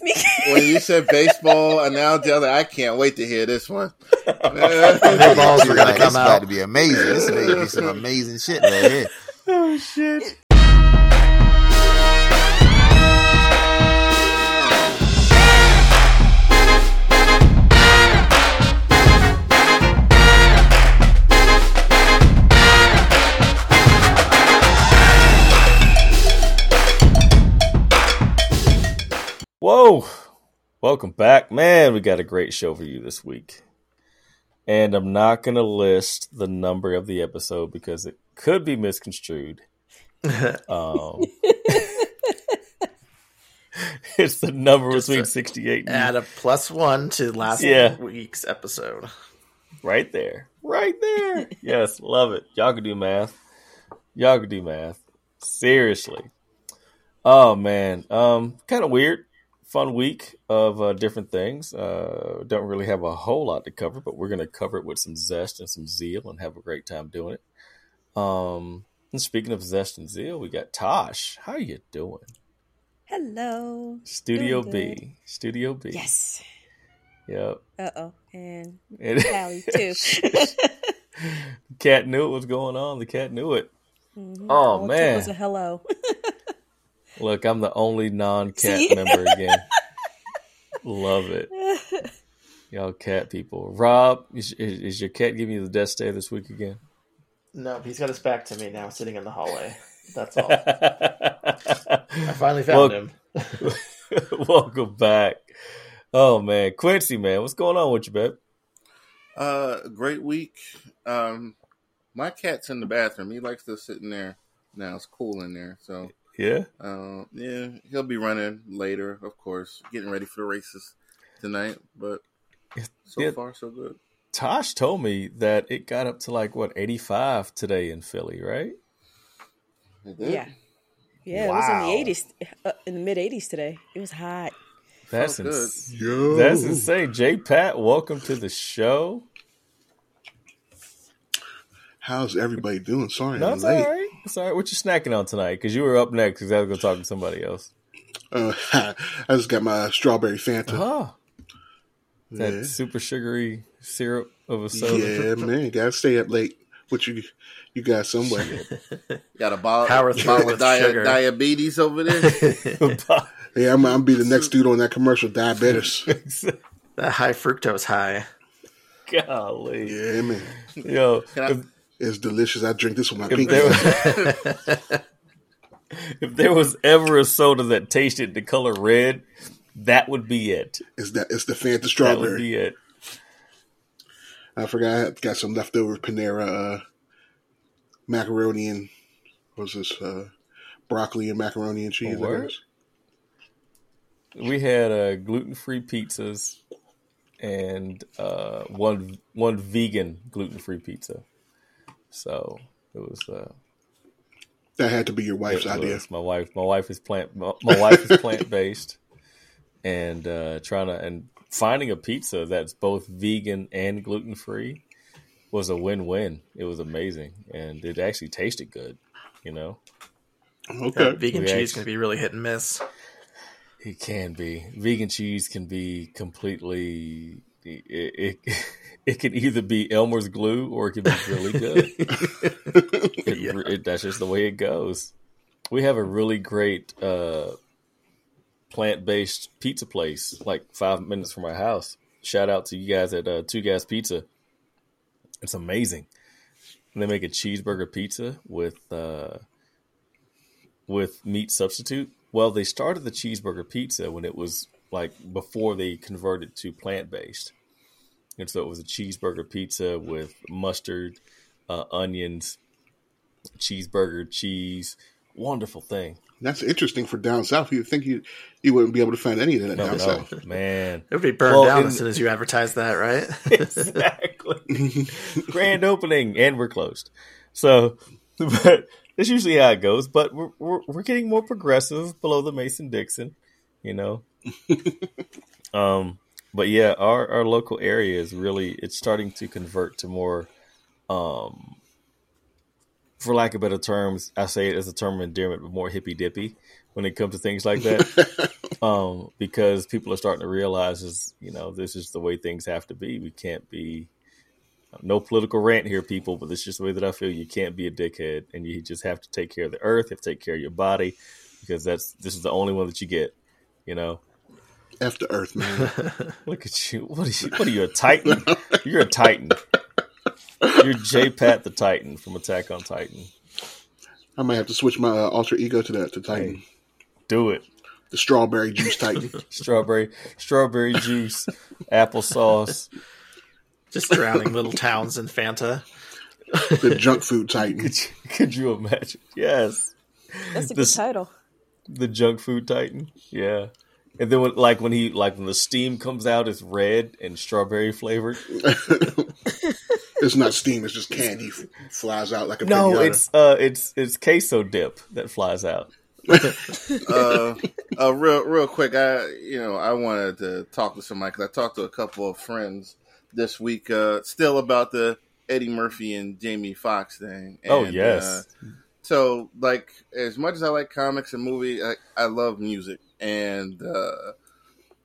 when you said baseball and now was like, I can't wait to hear this one. The balls were gonna come out. To be amazing. This is gonna be some amazing shit right here. Oh shit! Whoa! Welcome back. Man, we got a great show for you this week. And I'm not going to list the number of the episode because it could be misconstrued. um, it's the number Just between a- 68 and Add a plus one to last Yeah. week's episode. Right there. Right there. yes, love it. Y'all can do math. Y'all can do math. Seriously. Oh man. Um kind of weird. Fun week of uh, different things. Uh don't really have a whole lot to cover, but we're going to cover it with some zest and some zeal and have a great time doing it. Um and speaking of zest and zeal, we got Tosh. How are you doing? Hello. Studio B. Studio B. Yes. Yep. Uh oh. And Callie too. cat knew it was going on. The cat knew it. Mhm. Oh, All it man. was a hello. Look, I'm the only non-cat See? member again. Love it, y'all cat people. Rob, is, is, is your cat giving you the death stare this week again? No, he's got his back to me now, sitting in the hallway. That's all. I finally found Well- him. Welcome back. Oh man, Quincy, man, what's going on with you, babe? Uh, great week. Um, my cat's in the bathroom. He likes to sit in there. Now it's cool in there, so Yeah, uh, yeah, he'll be running later, of course, getting ready for the races tonight. But so Yeah. far, so good. Tosh told me that it got up to like what 85 today in Philly, right? It did. yeah. Yeah, it was in Wow. the eighties, uh, in the mid eighties today. It was hot. That's Felt good. ins- Yo. that's insane. J Pat, welcome to the show. How's everybody doing? Sorry, No, I'm it's late. right. It's all right. What you snacking on tonight? Because you were up next. Because I was going to talk to somebody else. Uh, I just got my strawberry Fanta. Oh, that yeah. super sugary syrup of a soda. yeah, man, gotta stay up late. What you you got somewhere? Got a bottle, Power through bottle with of dia- sugar. diabetes over there. yeah, I'm, I'm be the next dude on that commercial. Diabetes. That high fructose high. Golly, Yeah, man, yo, Can I- if, it's delicious. I drink this with my pinky. if there was ever a soda that tasted the color red, that would be it. It's that. It's the Fanta That would strawberry. be it. I forgot. I got some leftover Panera uh, macaroni and what was this uh, broccoli and macaroni and cheese. We had uh, gluten free pizzas and uh, one one vegan gluten free pizza. So it was. Uh, That had to be your wife's idea. My wife, my wife is plant. My, my wife is plant based, and uh, trying to and finding a pizza that's both vegan and gluten free was a win win. It was amazing, and it actually tasted good. You know, Okay. That vegan We cheese actually- can be really hit and miss. it can be vegan cheese can be completely. It, it it can either be Elmer's glue or it can be really good. It, Yeah. it- that's just the way it goes. We have a really great uh, plant based pizza place, like five minutes from our house. Shout out to you guys at uh, Two Gas Pizza. It's amazing. And they make a cheeseburger pizza with uh, with meat substitute. Well, they started the cheeseburger pizza when it was like before they converted to plant based, and so it was a cheeseburger pizza with mustard, uh, onions, cheeseburger, cheese. Wonderful thing. That's interesting for down south. You'd think you you wouldn't be able to find any of that No, down no, south. man. It would be burned Well, down in- as soon as you advertise that, right? exactly. Grand opening, and we're closed. So, but that's usually how it goes. But we're we're, we're getting more progressive below the Mason Dixon, you know. um, but yeah, our our local area is really it's starting to convert to more, um, for lack of better terms, I say it as a term of endearment, but more hippy dippy when it comes to things like that. um, because people are starting to realize is you know this is the way things have to be. We can't be no political rant here, people, but it's just the way that I feel. You can't be a dickhead, and you just have to take care of the earth, you have to take care of your body, because that's this is the only one that you get. You know, F the Earth, man. look at you. What are you? What are you? A Titan? You're a Titan. You're J Pat the Titan from Attack on Titan. I might have to switch my uh, alter ego to that to Titan, Hey. Do it. the strawberry juice Titan. Strawberry, strawberry juice, applesauce. Just drowning little towns in Fanta. the junk food Titan. Could you, could you imagine? Yes, That's a This- good title. the junk food Titan. Yeah, and then when, like when he like when the steam comes out, it's red and strawberry flavored. It's not steam; it's just candy f- flies out like a No, pinata. it's uh, it's it's queso dip that flies out. uh, uh, real real quick, I you know I wanted to talk to somebody because I talked to a couple of friends this week, uh, still about the Eddie Murphy and Jamie Foxx thing. oh And, yes, uh, so like as much as I like comics and movie, I, I love music, and uh,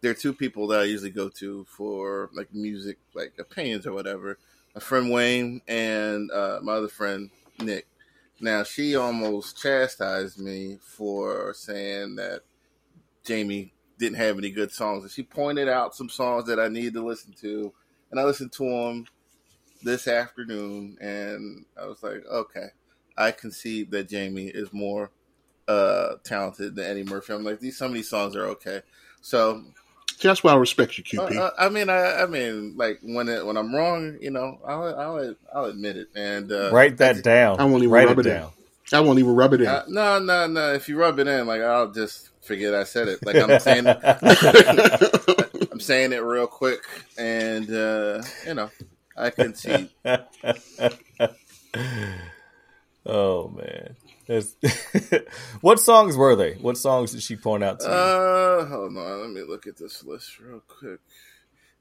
there are two people that I usually go to for like music, like opinions or whatever. My friend Wayne and uh, my other friend Nick. Now she almost chastised me for saying that Jamie didn't have any good songs, and she pointed out some songs that I needed to listen to, and I listened to them this afternoon, and I was like, okay, I concede that Jamie is more uh talented than Eddie Murphy. I'm like, these some of these songs are okay. So that's why I respect you, uh, QP. uh, I mean, I, I mean, like when it, when I'm wrong, you know, I'll I'll, I'll admit it. And uh, write that down. I won't even write rub it it in. down. I won't even rub it in. Uh, no, no, no. If you rub it in, like I'll just forget I said it. Like I'm saying, I'm saying it real quick, and uh, you know, I can see. oh man, That's- what songs were they? What songs did she point out to you? Uh, hold on. Let me look at this list real quick.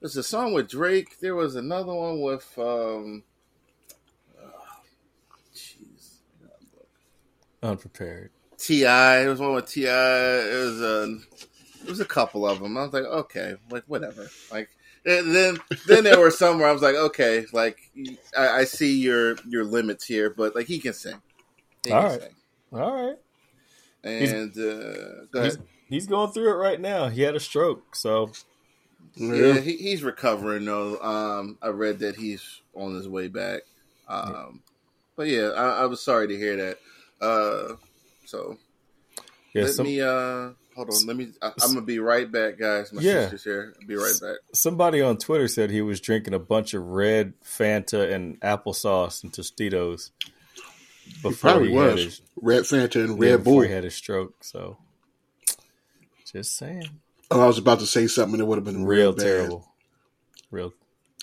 There's a song with Drake. There was another one with um. oh, Jeez. Unprepared. Ti. There was one with Ti. It was a. It was a couple of them. I was like, okay, like whatever. Like and then then there were some where I was like, okay, like I, I see your your limits here, but like he can sing. He All can right. sing. All right. And uh, go He's, ahead. he's going through it right now. He had a stroke, so Yeah, he, he's recovering though. Um, I read that he's on his way back. Um, but yeah, I, I was sorry to hear that. Uh, so yeah. let Some, me uh, hold on. Let me. I, I'm gonna be right back, guys. My Yeah. sister's here. I'll be right back. somebody on Twitter said he was drinking a bunch of red Fanta and applesauce and Tostitos He before probably he, was. his Red Santa and yeah, Red before Bull. he had a stroke. So, just saying, Oh, I was about to say something that would have been real real, terrible, real.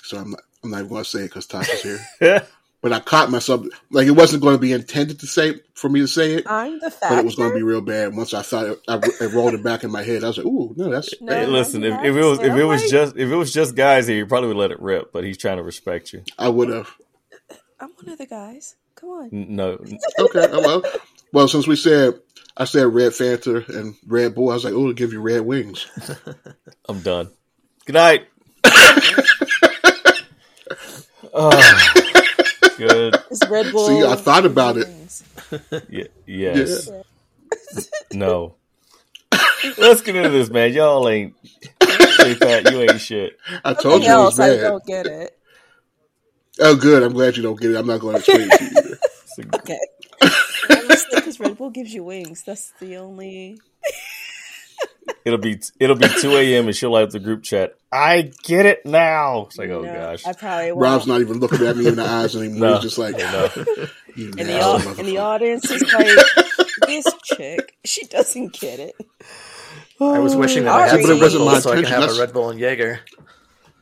So I'm not, I'm not even going to say it because Tasha's here. but I caught myself. Like it wasn't going to be intended to say for me to say it, I'm the but it was going to be real bad. Once I thought it, I, I rolled it back in my head. I was like, "Ooh, no, that's No. Hey, listen, if, if it was if it was like- just if it was just guys here, you probably would let it rip. But he's trying to respect you. I would have." I'm one of the guys. Come on. No, Okay, oh, well, well, since we said I said Red Fanta and Red Bull, I was like, "Oh, it'll give you red wings." I'm done. Good night. oh, good. It's Red Bull. See, I thought about it. Y- yes. No. Let's get into this, man. Y'all ain't. Say Pat, you ain't shit. I told Something you it was else, I don't get it. Oh, good. I'm glad you don't get it. I'm not going to explain it to you. Either. Okay. Because Red Bull gives you wings. That's the only. It'll be it'll be two a.m. and she'll have the group chat. I get it now. It's like, oh No, gosh, I probably won't. Rob's not even looking at me in the eyes anymore. No. He's just like, no. you and the, nasty au- and the audience is like, this chick, she doesn't get it. I was wishing that I had But some it wasn't Bull my so I could intention. have a Red Bull and Jaeger.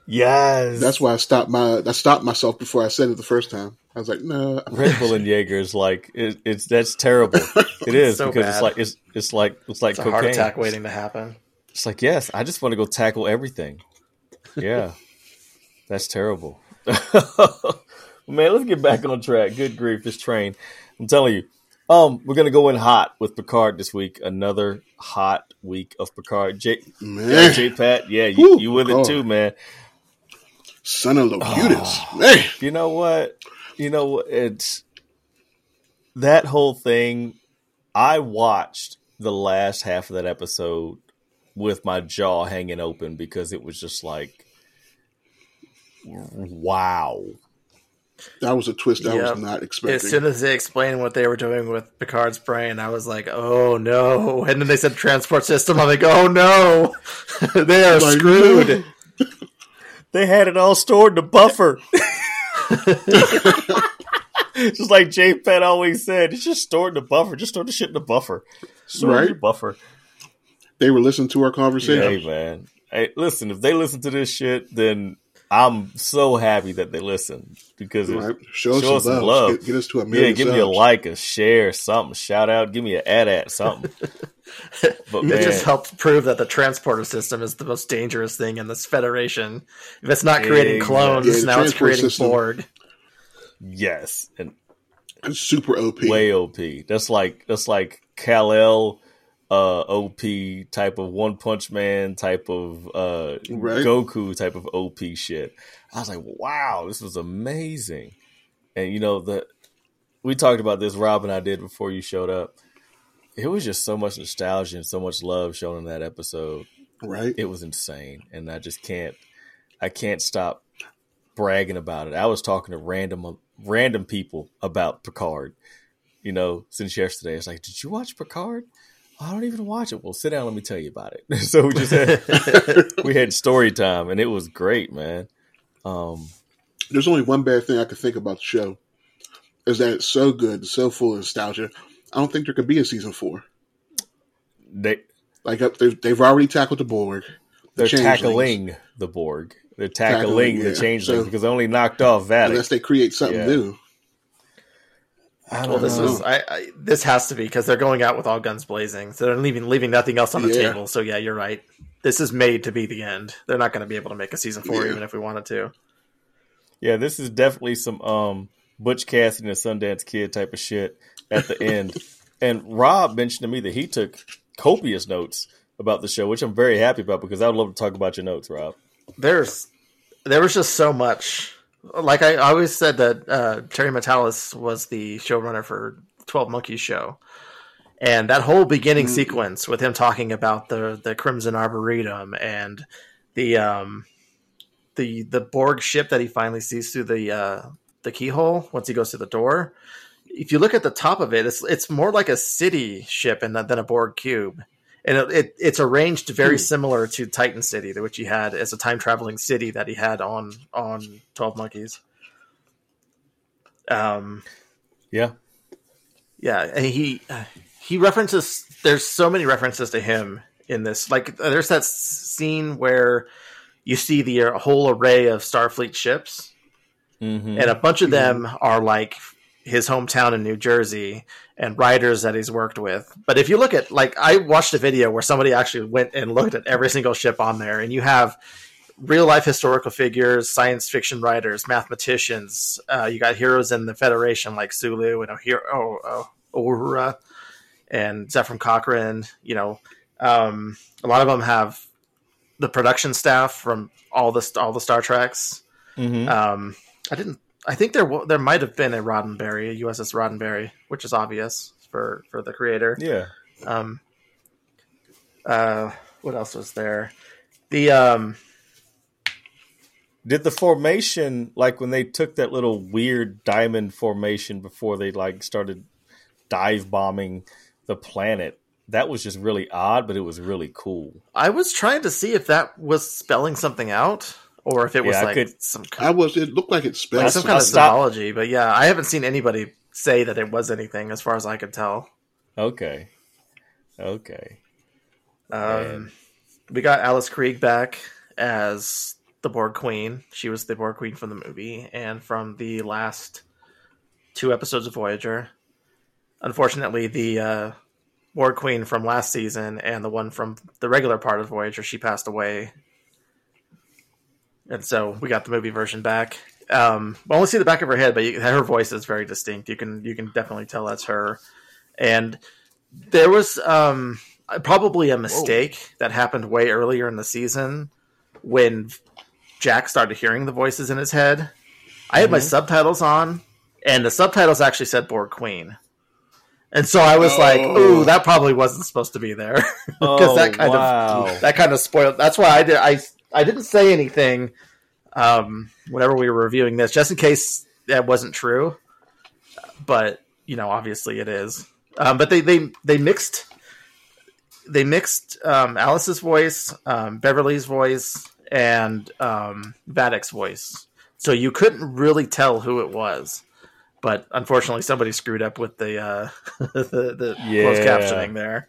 Yes, That's why I stopped my. I stopped myself before I said it the first time. I was like, no. Red Bull and Jaeger is like it, it's that's terrible. It is So because bad. it's like it's it's like it's like It's a heart attack waiting to happen. It's like yes, I just want to go tackle everything. Yeah, that's terrible. Man, let's get back on track. Good grief, this train. I'm telling you, Um, we're gonna go in hot with Picard this week. Another hot week of Picard. J, Man. J Pat, yeah, you, Woo, you with it too, man. Son of Locutus. Oh. Man. You know what? You know? It's that whole thing. I watched the last half of that episode with my jaw hanging open because it was just like, wow. That was a twist I Yep. was not expecting. As soon as they explained what they were doing with Picard's brain, I was like, "Oh no!" And then they said transport system. I'm like, "Oh no, they are Like, screwed." They had it all stored in the buffer. just like J Pat always said, it's just stored in the buffer. Just store the shit in the buffer. Store it in Right. the buffer. They were listening to our conversation. Hey man. Hey, listen, if they listen to this shit, then I'm so happy that they listen because it's, Right. Show us Show some us some love. love. Get, get us to a yeah, million give me a like, a share, something, shout out, give me an ad at something. But It man, just helps prove that the transporter system is the most dangerous thing in this Federation. If it's not creating Exactly. clones, Yeah, now it's creating system- Borg. yes, and It's super OP. way OP. That's like that's like Kal El uh OP type of One Punch Man type of uh Right. Goku type of OP shit. I was like, wow, this was amazing. And you know the we talked about this, Rob and I did before you showed up. It was just so much nostalgia and so much love shown in that episode. right? It was insane, and I just can't, I can't stop bragging about it. I was talking to random, random people about Picard, you know, since yesterday. It's like, did you watch Picard? I don't even watch it. Well, sit down. Let me tell you about it. so we just had, we had story time, and it was great, man. Um, There's only one bad thing I could think about the show is that it's so good, so full of nostalgia. I don't think there could be a season four. they Like uh, they've, they've already tackled the Borg. the they're changelings. tackling the Borg. They're tackling, Tackling, the yeah. changelings So- because they only knocked off Vadic. unless they create something Yeah. new. I don't Well, this know. was I, I this has to be because they're going out with all guns blazing, so they're leaving leaving nothing else on the Yeah. table. So yeah, you're right. This is made to be the end. They're not going to be able to make a season four, Yeah. even if we wanted to. Yeah, this is definitely some um Butch Cassidy and Sundance Kid type of shit at the end. and Rob mentioned to me that he took copious notes about the show, which I'm very happy about because I would love to talk about your notes, Rob. There's there was just so much. Like I always said that uh, Terry Matalas was the showrunner for Twelve Monkeys show, and that whole beginning Mm. sequence with him talking about the the Crimson Arboretum and the um the the Borg ship that he finally sees through the uh, the keyhole once he goes through the door. If you look at the top of it, it's it's more like a city ship and than a Borg cube, and it, it it's arranged very Hmm. similar to Titan City, which he had as a time traveling city that he had on on Twelve Monkeys. Um, Yeah. yeah, and he he references. There's so many references to him in this. Like, there's that scene where you see the uh, whole array of Starfleet ships, Mm-hmm. and a bunch of them are like his hometown in New Jersey and writers that he's worked with. But if you look at like I watched a video where somebody actually went and looked at every single ship on there and you have real life historical figures, science fiction writers, mathematicians, uh, you got heroes in the Federation like Sulu and Ohira, oh, oh, Uhura and Zefram Cochrane, you know, um, a lot of them have the production staff from all the all the Star Treks. Mm-hmm. Um, I didn't. I think there there might have been a Roddenberry, a USS Roddenberry, which is obvious for for the creator. yeah. Um, uh, what else was there? The um, Did the formation like when they took that little weird diamond formation before they like started dive bombing the planet? That was just really odd, but it was really cool. I was trying to see if that was spelling something out or if it was Yeah, I like could- some I was. It looked like it like spelled. some kind of stopped- symbology. But yeah, I haven't seen anybody say that it was anything as far as I could tell. Okay. Okay. Um, Man. we got Alice Krige back as the Borg Queen. She was the Borg Queen from the movie and from the last two episodes of Voyager. Unfortunately, the uh, Borg Queen from last season and the one from the regular part of Voyager, she passed away. And so we got the movie version back. Um, we only see the back of her head, but you, her voice is very distinct. You can you can definitely tell that's her. and there was um, probably a mistake that happened way earlier in the season when Jack started hearing the voices in his head. I had my subtitles on, and the subtitles actually said Borg Queen. And so I was like, Oh. "Ooh, that probably wasn't supposed to be there," because Oh, that kind wow. of that kind of spoiled. That's why I did. I I didn't say anything um, whenever we were reviewing this, just in case that wasn't true. But you know, obviously it is. Um, but they they they mixed they mixed um, Alice's voice, um, Beverly's voice, and um, Vadic's voice, so you couldn't really tell who it was. But unfortunately, somebody screwed up with the uh, the, the closed captioning there.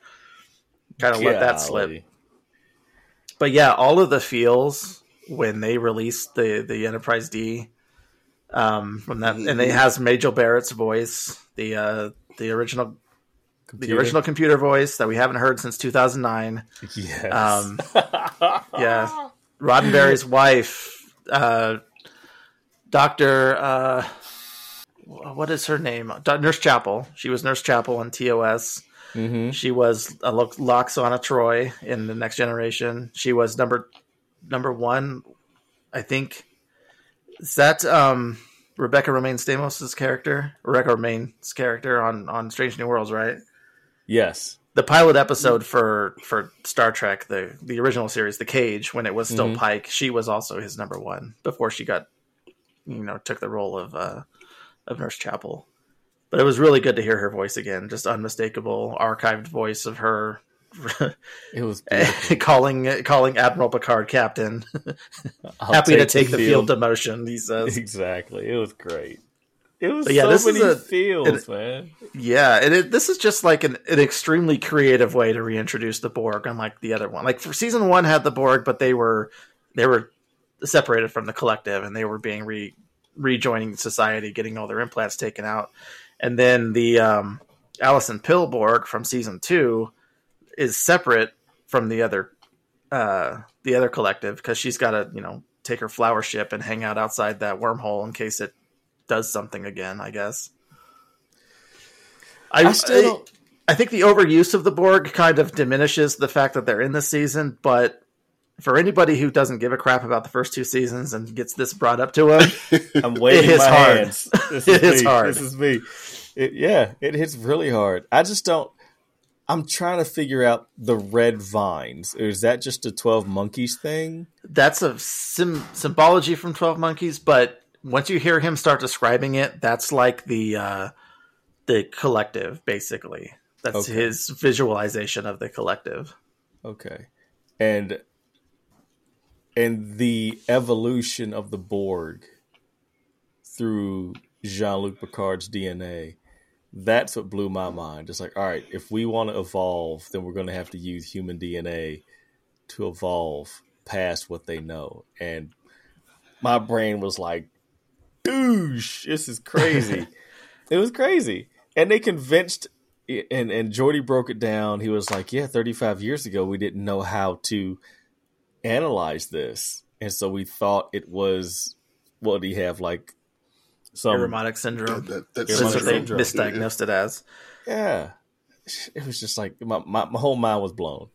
Kind of let that slip. But yeah, all of the feels when they released the the Enterprise D um, from that, and it has Majel Barrett's voice, the uh, the original the Computer? original computer voice that we haven't heard since 2009. Yes. Um, yeah, Roddenberry's wife, uh, Doctor. Uh, what is her name? Nurse Chapel. She was Nurse Chapel on TOS. Hmm She was a Lo- Lwaxana Troi in the Next Generation. She was number number one, I think. Is that um, Rebecca Romijn Stamos' character? Rebecca Romijn's character on on Strange New Worlds, right? Yes. The pilot episode for for Star Trek, the the original series, The Cage, when it was still Mhm. Pike, she was also his number one before she got, you know, took the role of uh, of Nurse Chapel. But it was really good to hear her voice again, just unmistakable archived voice of her It was calling calling Admiral Picard captain. Happy to take the field demotion, he says. Exactly. It was great. It was But yeah, so this is many a- feels, it- man. Yeah, and it, this is just like an, an extremely creative way to reintroduce the Borg, unlike the other one. Like for season one had the Borg, but they were they were separated from the collective, and they were being re rejoining society, getting all their implants taken out. And then the um, Alison Pill Borg from season two is separate from the other uh, the other collective because she's got to you know take her flower ship and hang out outside that wormhole in case it does something again. I guess. I still don't. I think the overuse of the Borg kind of diminishes the fact that they're in this season, but for anybody who doesn't give a crap about the first two seasons and gets this brought up to him, I'm waving my hard. hands. This It is is me. hard. This is me. It, yeah, it hits really hard. I just don't. I'm trying to figure out the red vines. Is that just a Twelve Monkeys thing? that's a sim- symbology from 12 Monkeys, but once you hear him start describing it, that's like the uh, the collective, basically. That's Okay. his visualization of the collective. Okay, and and the evolution of the Borg through Jean Luc Picard's DNA. That's what blew my mind. Just like, all right, if we want to evolve, then we're going to have to use human DNA to evolve past what they know. And my brain was like, douche, this is crazy. it was crazy. And they convinced, and, and Geordi broke it down. He was like, yeah, 35 years ago, we didn't know how to analyze this. And so we thought it was, what do you have, like some Irumodic syndrome. that, that That's what they syndrome. misdiagnosed it as. yeah it was just like my, my, my whole mind was blown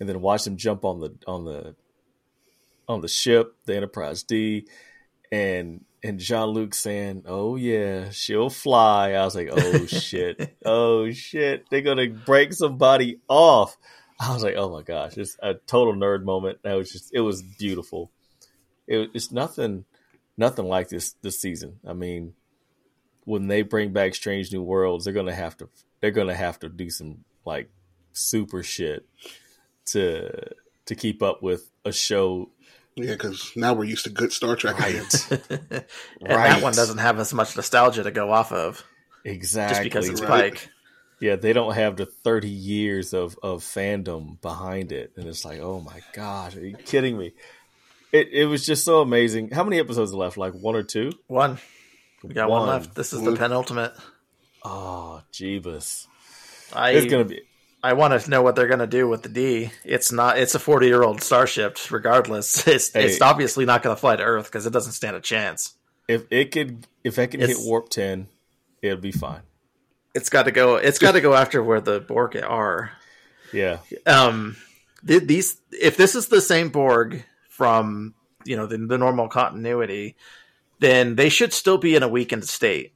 and then watch him jump on the on the on the ship the enterprise d and and jean-luc saying oh yeah she'll fly i was like oh shit oh shit they're gonna break somebody off i was like oh my gosh it's a total nerd moment that was just it was beautiful it, it's nothing nothing like this this season i mean when they bring back Strange New Worlds, they're gonna have to they're gonna have to do some like super shit to to keep up with a show. Yeah, because now we're used to good Star Trek again. and Right. that one doesn't have as much nostalgia to go off of Exactly. just because it's Right. Pike. Yeah, they don't have the thirty years of of fandom behind it, and it's like, oh my god, are you kidding me? It it was just so amazing. How many episodes left? Like one or two? One. We got one, One. left. This is the penultimate. Oh, Jeebus. I It's gonna be I want to know what they're going to do with the D. It's not. It's a forty-year-old starship. Regardless, it's Hey. it's obviously not going to fly to Earth because it doesn't stand a chance. if it could if I can hit warp ten, it'd be fine. It's got to go. It's got to go after where the Borg are. Yeah. Um, th- these if this is the same Borg from you know the, the normal continuity, then they should still be in a weakened state.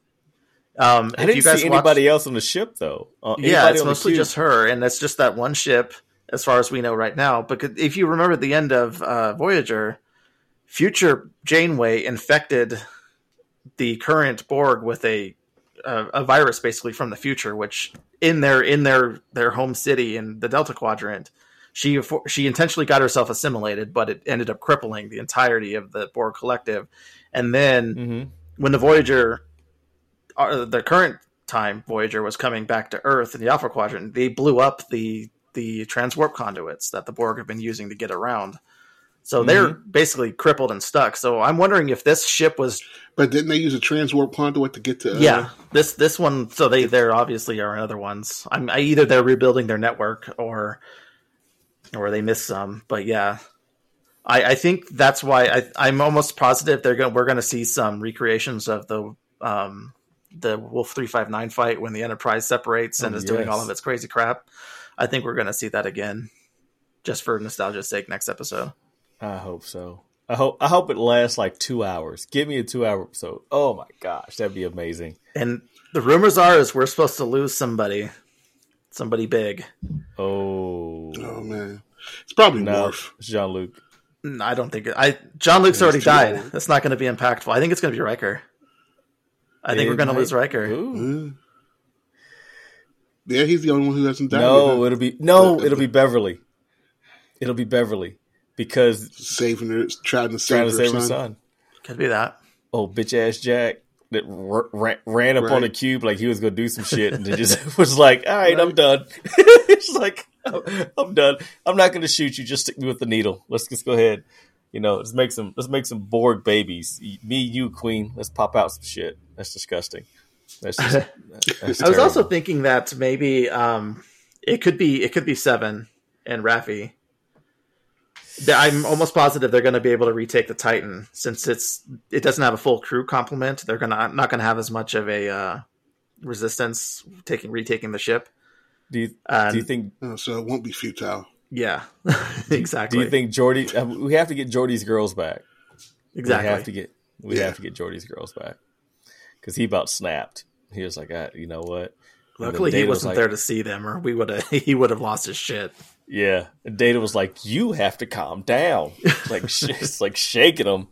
Um, I if didn't see anybody else on the ship though. Uh, yeah, it's mostly just her, and it's just that one ship, as far as we know right now. Because if you remember the end of uh, Voyager, future Janeway infected the current Borg with a a, a virus, basically from the future, which in their in their their home city in the Delta Quadrant, she she intentionally got herself assimilated, but it ended up crippling the entirety of the Borg collective. And then Mhm. when the Voyager, uh, the current time Voyager was coming back to Earth in the Alpha Quadrant, they blew up the the transwarp conduits that the Borg have been using to get around. So they're basically crippled and stuck. So I'm wondering if this ship was But didn't they use a transwarp conduit to get to? Uh, yeah this this one. So they there obviously are other ones. I'm I, either they're rebuilding their network or or they missed some. But yeah, I, I think that's why I, I'm almost positive they're going. We're going to see some recreations of the um, the Wolf three five nine fight when the Enterprise separates and Oh, is doing all of its crazy crap. I think we're going to see that again, just for nostalgia's sake. Next episode. I hope so. I hope I hope it lasts like two hours. Give me a two hour episode. Oh my gosh, that'd be amazing. And the rumors are is we're supposed to lose somebody, somebody big. Oh Oh man, it's probably no, Worf. Jean Luc. Mm, I don't think it, I Jean Luc's already died. old. That's not going to be impactful. I think it's going to be Riker. I think we're going to lose Riker. Ooh. Uh, yeah, he's the only one who hasn't died. No, yet. it'll be no, it'll be Beverly. It'll be Beverly because saving her, trying to save, trying to save her son. son. Could be that. Oh, bitch ass Jack that r- ran, ran up on Right. the cube like he was gonna do some shit and then just was like, "All right, I'm done." it's like, "I'm done. I'm not gonna shoot you. Just stick me with the needle. Let's just go ahead. You know, let's make some let's make some Borg babies. Me, you, Queen. Let's pop out some shit. That's disgusting. That's just. That's I was also thinking that maybe um, it could be it could be Seven and Raffi. That I'm almost positive they're going to be able to retake the Titan since it's it doesn't have a full crew complement. They're gonna not going to have as much of a uh, resistance taking retaking the ship. Do you, And, do you think? So it won't be futile. Yeah, exactly. Do you think Geordi? uh, We have to get Geordi's girls back. exactly? We have to get we Yeah. have to get Geordi's girls back because he about snapped. He was like, I, you know what? Luckily, he Data was wasn't like- there to see them, or we would have he would have lost his shit. Yeah, and Data was like, "You have to calm down." Like she's like shaking him.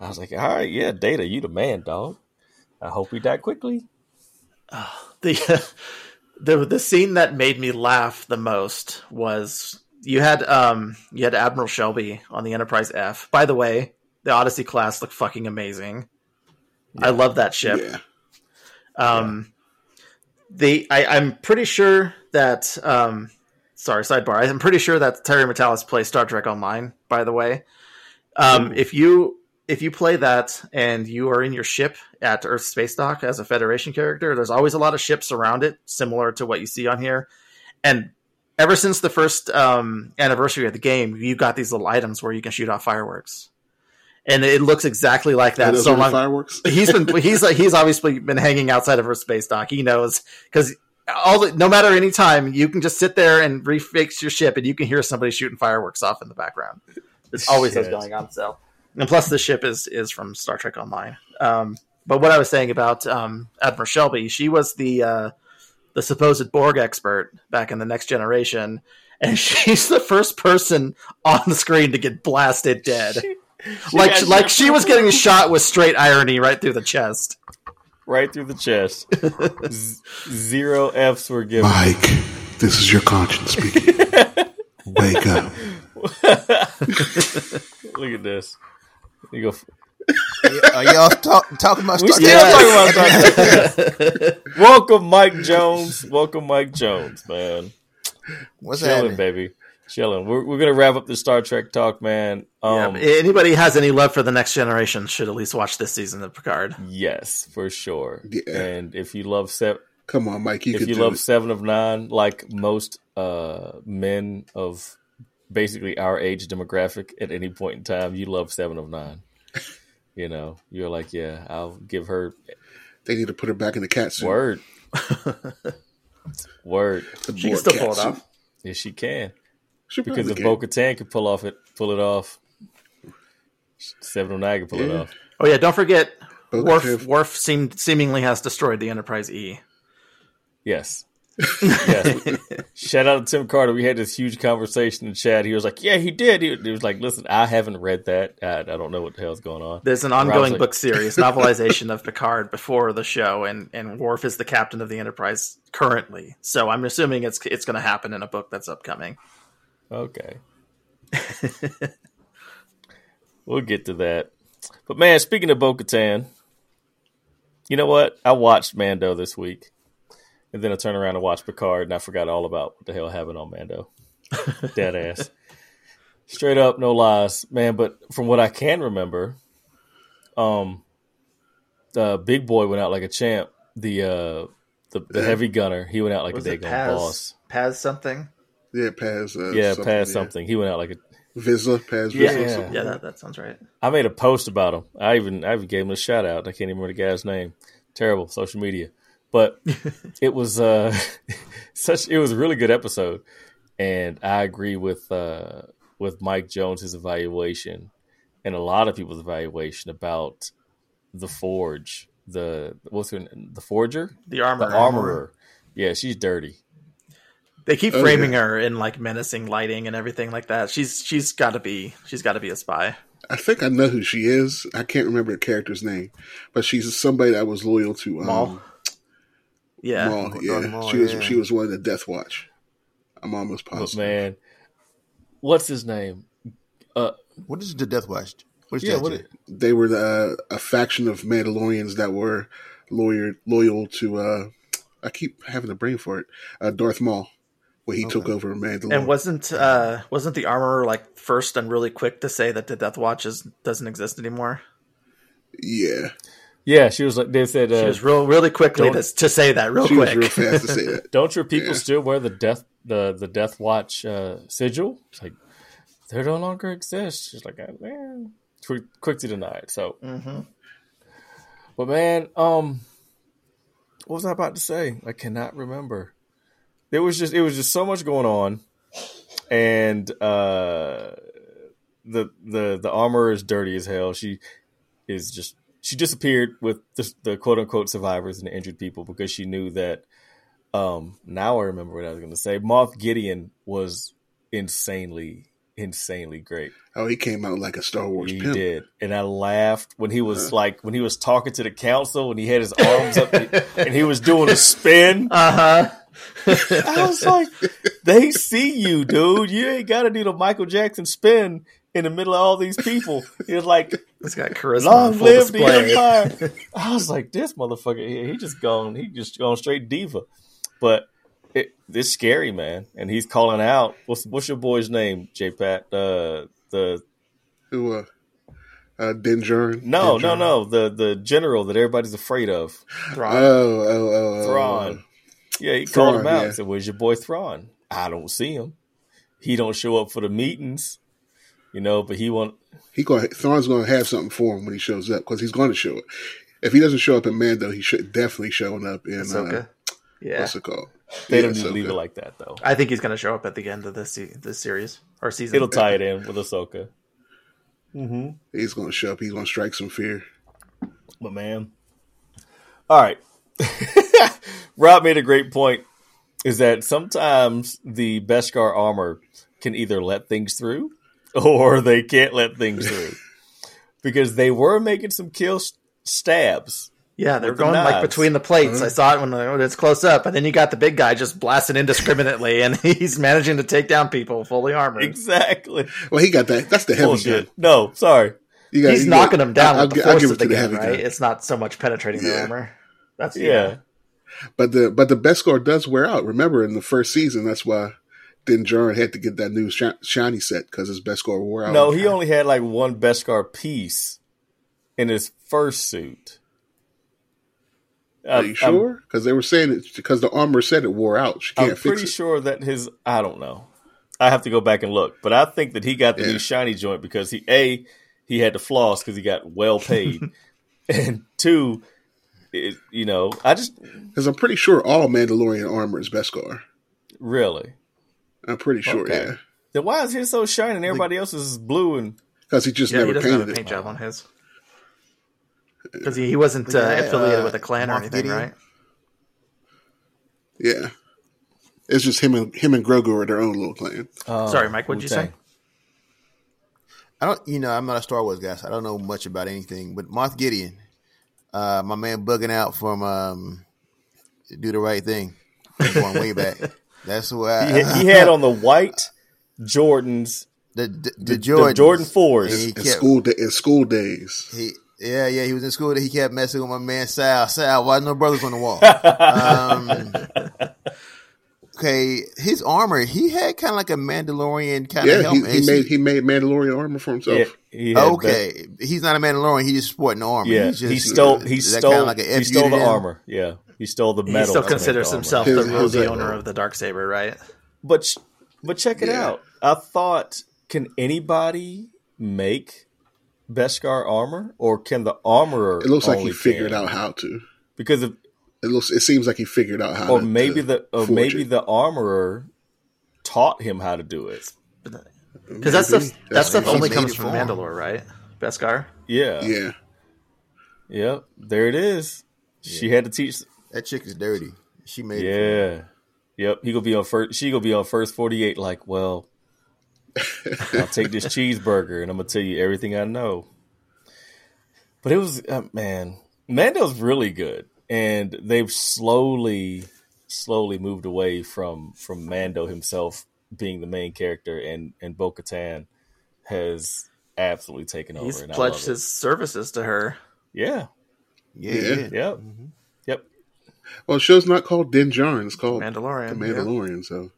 I was like, "All right, yeah, Data, you the man, dog. I hope we die quickly." the the the scene that made me laugh the most was you had um you had Admiral Shelby on the Enterprise F. By the way, the Odyssey class looked fucking amazing. I love that ship. Yeah, Um, the I, I'm pretty sure that um, sorry, sidebar. I'm pretty sure that Terry Matalas plays Star Trek Online. By the way, um, if you if you play that and you are in your ship at Earth Space Dock as a Federation character, there's always a lot of ships around it, similar to what you see on here. And ever since the first um, anniversary of the game, you got these little items where you can shoot off fireworks, and it looks exactly like that. So long, fireworks. he's been he's he's obviously been hanging outside of her space dock. He knows because all the, no matter any time you can just sit there and refix your ship and you can hear somebody shooting fireworks off in the background. It's always Shit. going on. So and plus the ship is is from Star Trek Online. Um, but what I was saying about um, Admiral Shelby, she was the uh, the supposed Borg expert back in the Next Generation. And she's the first person on the screen to get blasted dead. like got like shot she was getting shot with straight irony right through the chest. Right through the chest. Z- zero Fs were given. Mike, this is your conscience speaking. Wake up. Look at this. You go. Are y'all talk, talking about We still Trek? talking about Star Trek. Welcome, Mike Jones. Welcome, Mike Jones, man. What's Chilling, happening? baby. Chilling. We're, we're gonna wrap up the Star Trek talk, man. Yeah, Um, anybody has any love for the next generation should at least watch this season of Picard. yes, for sure. Yeah. And if you love Seven, Come on, Mike. You if you do love it. Seven of Nine, like most uh, men of basically our age demographic at any point in time, you love Seven of Nine. You know, you're like, yeah, I'll give her They need to put her back in the cat suit. word. Word. The She can board still pull it off. Yes, she can. She Because if can. Bo Katan can pull off it, pull it off. Seven oh nine can pull it off. Oh yeah, don't forget Worf. Worf seemed seemingly has destroyed the Enterprise E. Yes. yes. Shout out to Tim Carter. We had this huge conversation in chat. He was like, "Yeah, he did." He, he was like, "Listen, I haven't read that. I, I don't know what the hell's going on." There's an ongoing like- book series, novelization of Picard before the show, and and Worf is the captain of the Enterprise currently. So I'm assuming it's it's going to happen in a book that's upcoming. Okay. we'll get to that. But man, speaking of Bo Katan, you know what? I watched Mando this week. And then I turned around and watched Picard and I forgot all about what the hell happened on Mando. Dead ass. Straight up, no lies. Man, but from what I can remember, um the big boy went out like a champ. The uh the, the heavy gunner, he went out like Was a Paz? boss. Paz something? Yeah, Paz. Uh, Yeah, something, Paz yeah. something. He went out like a Vizsla, Paz Yeah. Vizsla. Yeah. Yeah, that, that sounds right. I made a post about him. I even I even gave him a shout out. I can't even remember the guy's name. Terrible social media, but it was uh such. It was a really good episode, and I agree with uh with Mike Jones's evaluation and a lot of people's evaluation about the Forge. The what's her name? The Forger, The armor. the Armorer. Yeah, she's dirty. They keep Oh, framing yeah. her in like menacing lighting and everything like that. She's she's got to be she's got to be a spy. I think I know who she is. I can't remember the character's name, but she's somebody that was loyal to um, Maul? Yeah. Maul, yeah, Maul, she was. yeah. She was one of the Death Watch. I'm almost But positive. man, what's his name? Uh, What is the Death Watch? What is yeah, that? what? Jay? They were the, uh, a faction of Mandalorians that were loyal loyal to. Uh, I keep having a brain for it. Uh, Darth Maul, when he took over Mandalore. And wasn't uh wasn't the armorer like first and really quick to say that the Death Watch is, doesn't exist anymore? yeah, Yeah, she was like they said. Uh, She was real really quickly to, to say that real she quick. was real fast to say that. Don't your people Yeah. still wear the death the the Death Watch uh, sigil? It's like they no longer exist. She's like, man, quick, quick to deny it. So, hmm but man, um, what was I about to say? I cannot remember. It was just it was just so much going on, and uh, the the the armor is dirty as hell. She is just she disappeared with the, the quote unquote survivors and the injured people because she knew that. Um, now I remember what I was going to say. Moff Gideon was insanely insanely great. Oh, he came out like a Star Wars He pimp. did, and I laughed when he was like when he was talking to the council and he had his arms up and he was doing a spin. Uh huh. I was like, they see you, dude. You ain't got to do the Michael Jackson spin in the middle of all these people. He was like, It's got charisma. long on full live the empire. I was like, this motherfucker, he, he just gone, he just gone straight diva. But it, it's scary, man. And he's calling out. What's what's your boy's name, J Pat? Uh, the Who? Uh, uh, Din no, Din no, no, the the general that everybody's afraid of, Thrawn. Oh, oh, oh, oh, Thrawn. Yeah, he called him out. yeah. and Said, "Where's your boy Thrawn? I don't see him. He don't show up for the meetings, you know. But he want He going Thrawn's going to have something for him when he shows up because he's going to show up. If he doesn't show up in Mando, he should definitely showing up in Ahsoka. uh, Yeah. what's it called? they Yeah, don't need to leave it like that though. I think he's going to show up at the end of this se- this series or season. It'll tie it in with Ahsoka. Mm-hmm. He's going to show up. He's going to strike some fear. But man, all right. Rob made a great point. Is that sometimes the Beskar armor can either let things through or they can't let things through because they were making some kill s- stabs. Yeah, they're with the going like between the plates. I mm-hmm. saw it when, when it's close up, and then you got the big guy just blasting indiscriminately, and he's managing to take down people fully armored. Exactly. Well, he got that. That's the heavy Bullshit. gun. No, sorry. You got, He's you got- knocking them down I'll, with the I'll force of the to the gun, heavy right? gun. It's not so much penetrating the armor. That's Yeah. But the but the Beskar does wear out. Remember, in the first season, that's why Din Djarin had to get that new shiny set because his Beskar wore out. No, he only had like one Beskar piece in his first suit. Are I'm- you um, um, sure? Because they were saying it because the armor said it wore out. She can't I'm fix pretty it. sure that his I don't know. I have to go back and look, but I think that he got the Yeah. new shiny joint because he a he had to floss because he got well paid, and two it, you know, I just Because I'm pretty sure all Mandalorian armor is Beskar. really. I'm pretty sure, Okay. yeah. Then why is his so shiny and everybody else's is blue and Because he just Yeah, never doesn't have a painted paint it. job on his. Because he, he wasn't uh, Yeah, affiliated uh, with a clan or anything, Gideon. right? Yeah. It's just him and him and Grogu are their own little clan. oh, Sorry, Mike, what'd you say? I don't, you know, I'm not a Star Wars guy, so I don't know much about anything. But Moff Gideon, uh, my man, bugging out from um, do the right thing, going way back. That's why He, he had on the white Jordans, the the, the, the Jordan Jordan fours. And he In kept, school da- in school days. he, yeah, yeah, he was in school. That he kept messing with my man Sal. Sal, why no brothers on the wall? um, okay, his armor, he had kind of like a Mandalorian kind of Yeah, he, helmet. he Is made he made Mandalorian armor for himself. Yeah, he had that- okay, he's not a Mandalorian. He's just sporting the armor. Yeah, He's just, he stole. He stole. kinda like a he stole the unit armor. Yeah, he stole the metal. He still considers himself the, his- the uh, owner of the dark saber, right? But but check it Yeah. out. I thought, can anybody make Beskar armor, or can the armorer? It looks like he figured can? out how to. because of, It looks. It seems like he figured out how. or to, maybe to the or forge maybe it. the armorer taught him how to do it. Because that stuff, that That's stuff only comes from for him. Mandalore, right? Beskar. Yeah, Yeah, Yep. There it is. She had to teach. That chick is dirty. She made it. Yeah. Yep. He gonna be on first. She gonna be on first forty eight. Like, well, I'll take this cheeseburger and I'm gonna tell you everything I know. But it was uh, man, Mando's really good, and they've slowly, slowly moved away from from Mando himself being the main character, and and Bo Katan has absolutely taken over. He's and pledged love it. his services to her. Yeah. Yeah, Yeah. yeah. Yep. Mm-hmm. Yep. Well, the show's not called Din Djarin. It's called Mandalorian, The yeah. Mandalorian. So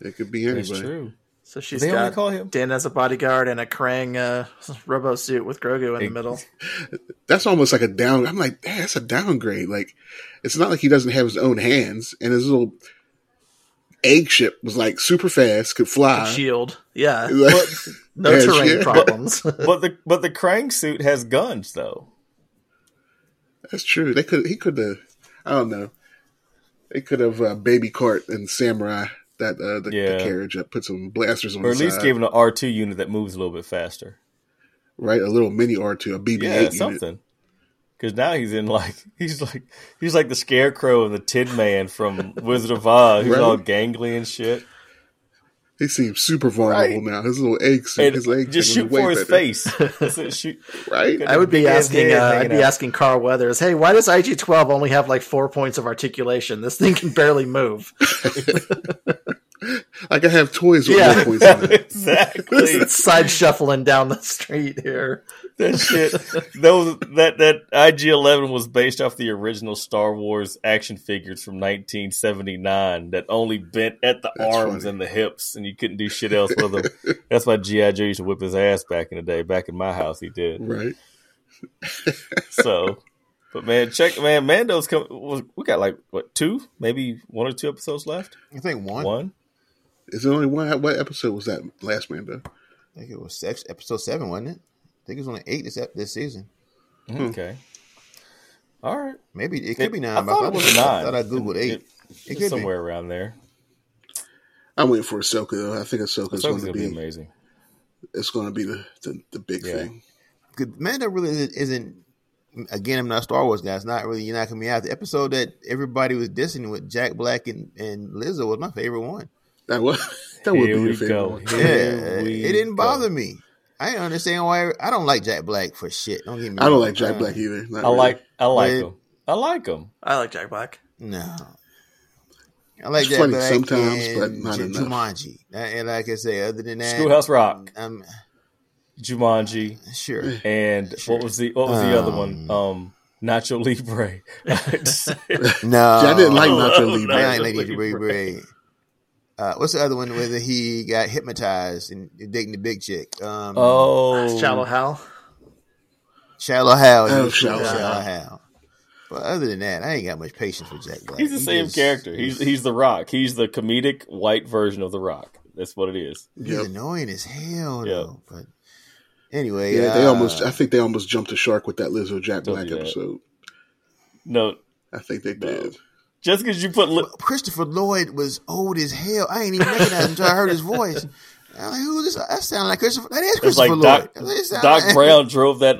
it could be That's anybody. true. So she's They only got call him- Din as a bodyguard and a Krang uh, robo suit with Grogu in the middle. That's almost like a down. I'm like, "Damn, that's a downgrade. Like, it's not like he doesn't have his own hands, and his little egg ship was like super fast, could fly. Shield. Yeah. Like- No Yeah, terrain shit. problems. But the but the Krang suit has guns though. That's true. They could. He could have. I don't know. They could have uh, baby cart and samurai that uh, the, Yeah. the carriage up, put some blasters on Or at least side, give him an R two unit that moves a little bit faster. right a little mini R two, a BB Yeah, eight something. Because now he's in like he's like he's like the scarecrow and the Tin Man from Wizard of Oz. He's Right. all gangly and shit. He seems super vulnerable Right. now. His little egg suit, And his leg just shoot was way for his better. face. Shoot. right? I would be asking. Uh, I'd be out. asking Carl Weathers. Hey, why does IG twelve only have like four points of articulation? This thing can barely move. Like I have toys with Yeah. more points on it. exactly. it's side shuffling down the street here. That shit. Those that that IG Eleven was based off the original Star Wars action figures from 1979 that only bent at the That's arms funny. and the hips, and you couldn't do shit else with them. That's why GI Joe used to whip his ass back in the day. Back in my house, he did. Right. So, but man, check man, Mando's coming. We got like what two, maybe one or two episodes left. I think one. One. Is there only one? What episode was that last Mando? I think it was six, episode seven, wasn't it? I think it was only eight this this season. Hmm. Okay. All right. Maybe it could It- be nine. I but thought it was I nine. thought I googled eight. It- It, could somewhere around there. I'm waiting for Ahsoka though. I think Ahsoka's Ahsoka's going gonna be be. amazing. it's going to be the the, the big Yeah. thing. be. Good. Mando really isn't, isn't. Again, I'm not a Star Wars guy. It's not really you're knocking me out. The episode that everybody was dissing with Jack Black and, and Lizzo was my favorite one. That was that would Here be your favorite. go. one. Here Yeah, it didn't go. bother me. I didn't understand why. I don't like Jack Black for shit. Don't get me. I don't wrong. like Jack Uh, Black either. Not I really. like I like But- him. I like him. I like Jack Black. No. I like It's Jack funny Black sometimes, but not J- enough. Jumanji. Uh, And like I say, other than that, Schoolhouse Rock, I'm Jumanji, sure. and what was the what was the other one? Um, Nacho Libre. No, See, I didn't like Nacho no. Libre. I Nacho like Lady Libre. Libre. Uh, what's the other one where he got hypnotized and dating the big chick? Um, oh, Shallow Hal. Shallow Hal. Oh, yes, Shallow Shallow, Hal. Hal. But other than that, I ain't got much patience for Jack Black. He's the He same just- character. He's he's the Rock. He's the comedic white version of the Rock. That's what it is. He's Yep. annoying as hell, Yep. though. But anyway, Yeah, they uh, almost. I think they almost jumped the shark with that Lizzo Jack Black episode. No, I think they did. Just because you put li- Christopher Lloyd was old as hell. I ain't even recognize him until I heard his voice. I'm like, who is this? That sound like Christopher. That is Christopher like Lloyd. That sound Doc like- Brown drove that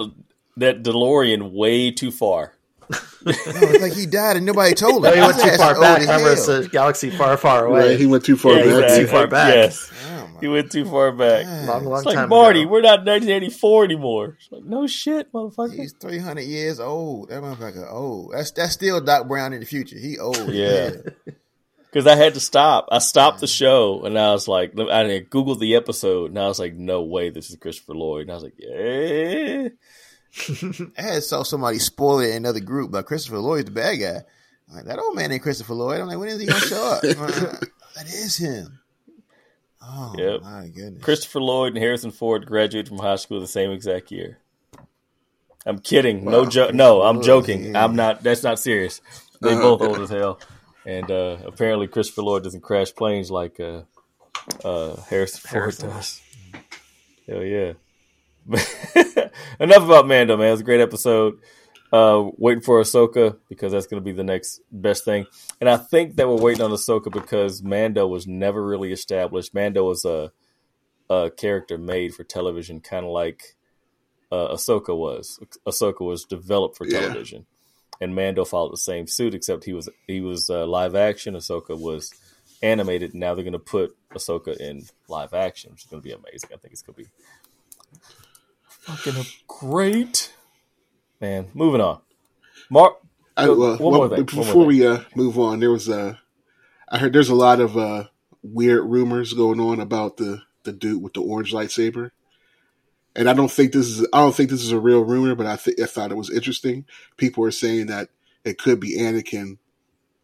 that DeLorean way too far. No, it's like he died and nobody told him. No, he went too far back. as Remember, it's a galaxy far, far away. Right, he went too far Yeah, back. exactly. too far back. Yes, Oh, he went too far back. long, long It's like Marty, ago. we're not 1984 anymore. It's like no shit, motherfucker. He's 300 years old. That motherfucker old. That's that's still Doc Brown in the future. He old. Yeah. Because I had to stop. I stopped the show and I was like, I Googled the episode and I was like, no way, this is Christopher Lloyd. And I was like, yeah. I had saw somebody spoil it in another group, but Christopher Lloyd's the bad guy. I'm like, that old man ain't Christopher Lloyd. I'm like, when is he gonna show up? That is him. Oh Yep. my goodness. Christopher Lloyd and Harrison Ford graduated from high school the same exact year. I'm kidding. No joke. No, I'm joking. yeah. I'm not. That's not serious. They Uh-huh. both old as hell. And uh, apparently, Christopher Lloyd doesn't crash planes like uh, uh, Harrison Ford Harrison. does. Hell yeah. Enough about Mando, man. It was a great episode. Uh, waiting for Ahsoka because that's going to be the next best thing. And I think that we're waiting on Ahsoka because Mando was never really established. Mando was a, a character made for television, kind of like uh, Ahsoka was. Ahsoka was developed for Yeah. television, and Mando followed the same suit, except he was he was uh, live action. Ahsoka was animated. And now they're going to put Ahsoka in live action, which is going to be amazing. I think it's going to be fucking great. Man, moving on. Mark, I, One well, more well, thing, one before more we uh, move on, there was a. I heard there's a lot of uh, weird rumors going on about the the dude with the orange lightsaber, and I don't think this is I don't think this is a real rumor, but I th- I thought it was interesting. People are saying that it could be Anakin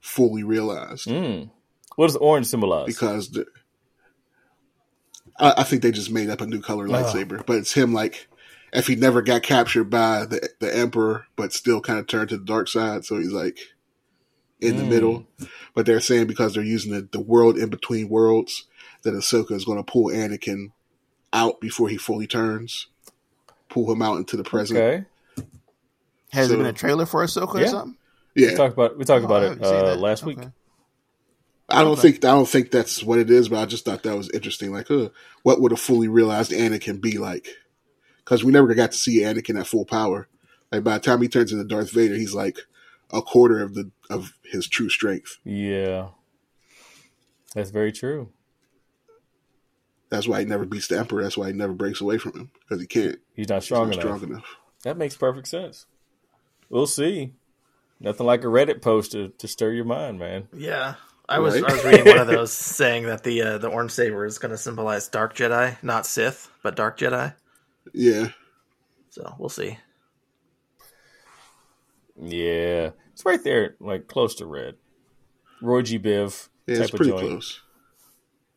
fully realized mm, what does orange symbolize? because the, I, I think they just made up a new color Oh. lightsaber, but it's him like. If he never got captured by the the Emperor, but still kind of turned to the dark side, so he's like in the Mm. middle. But they're saying because they're using the, the world in between worlds, that Ahsoka is going to pull Anakin out before he fully turns, pull him out into the present. okay, Has So- there been a trailer for Ahsoka Yeah. or something? Yeah, we Yeah, talked about we talked Oh, about it uh, that. last week. I don't Okay. think I don't think that's what it is, but I just thought that was interesting. Like, uh, what would a fully realized Anakin be like? Because we never got to see Anakin at full power. Like by the time he turns into Darth Vader, he's like a quarter of the of his true strength. Yeah, that's very true. That's why he never beats the Emperor. That's why he never breaks away from him because he can't. He's not He's strong not enough. strong enough. That makes perfect sense. We'll see. Nothing like a Reddit post to, to stir your mind, man. Yeah, I was Right. I was reading one of those saying that the uh, the orange saber is going to symbolize dark Jedi, not Sith, but dark Jedi. Yeah, So we'll see. Yeah, it's right there, like close to red. Roy G. Biv yeah, type it's of pretty joint. close.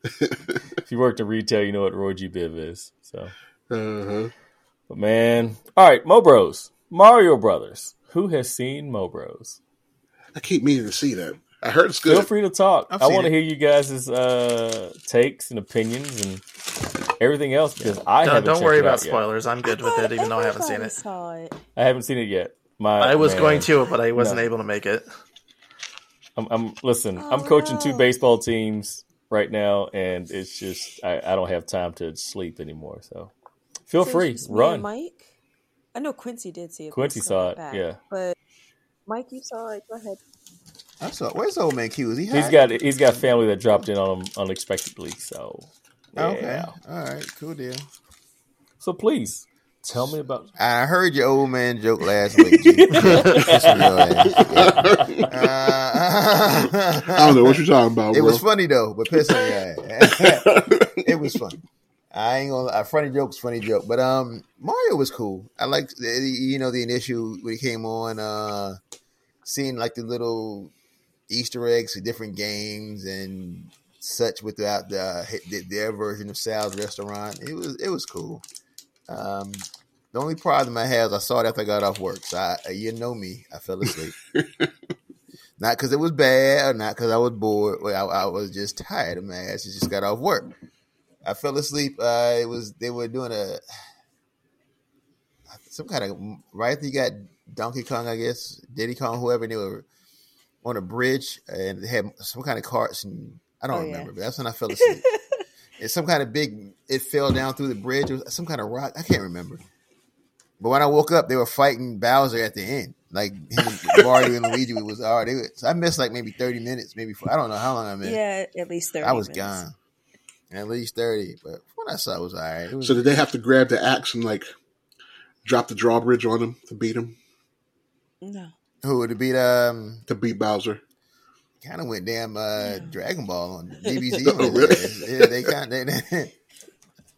If you worked in retail, you know what Roy G. Biv is. So, Uh-huh. but man, all right, Mobros, Mario Brothers. Who has seen Mobros? I keep meaning to see that. I heard it's good. Feel free to talk. I've I want to hear you guys' uh, takes and opinions and everything else because I Don't, haven't. don't worry it about out yet. spoilers. I'm good with it, even though I haven't seen it. Saw it. I haven't seen it yet. My I was man, going to, but I wasn't No. able to make it. I'm, I'm listen. I'm Oh, coaching two baseball teams right now, and it's just I, I don't have time to sleep anymore. So feel So free, it's just me run. Mike. I know Quincy did see it. Quincy saw it, back. yeah. But Mike, you saw it. Go ahead. I saw. Where's old man Q? Is he? He's high? got he's got family that dropped in on him unexpectedly. So yeah. Okay. All right. Cool deal. So please tell me about. I heard your old man joke last week. G. Piss on. Uh, I don't know what you're talking about, It bro. was funny though, but piss on your ass. it was funny. I ain't gonna. A funny joke's funny joke, but um, Mario was cool. I liked the, you know the initial when he came on, uh, seeing like the little Easter eggs for different games and such without the, the their version of Sal's restaurant. It was it was cool. Um, the only problem I had is I saw it after I got off work. So I, you know me, I fell asleep. not because it was bad, or not because I was bored. Well, I, I was just tired of my ass. I just got off work. I fell asleep. Uh, it was they were doing a some kind of right you got Donkey Kong, I guess Diddy Kong, whoever, and they were on a bridge and they had some kind of carts, and I don't Oh, yeah. remember, but that's when I fell asleep. it's some kind of big. It fell down through the bridge. It was some kind of rock. I can't remember. But when I woke up, they were fighting Bowser at the end. Like him and Mario and Luigi was already. So I missed like maybe thirty minutes, maybe. I don't know how long I missed. Yeah, at least thirty. I was minutes. gone. At least thirty, but when I saw it was all right. Was, So did they have to grab the axe and like drop the drawbridge on him to beat him No. Who would it beat? Um, to beat Bowser? kind of went damn uh, Dragon Ball on DBZ. Oh, really? Yeah, they kind of they,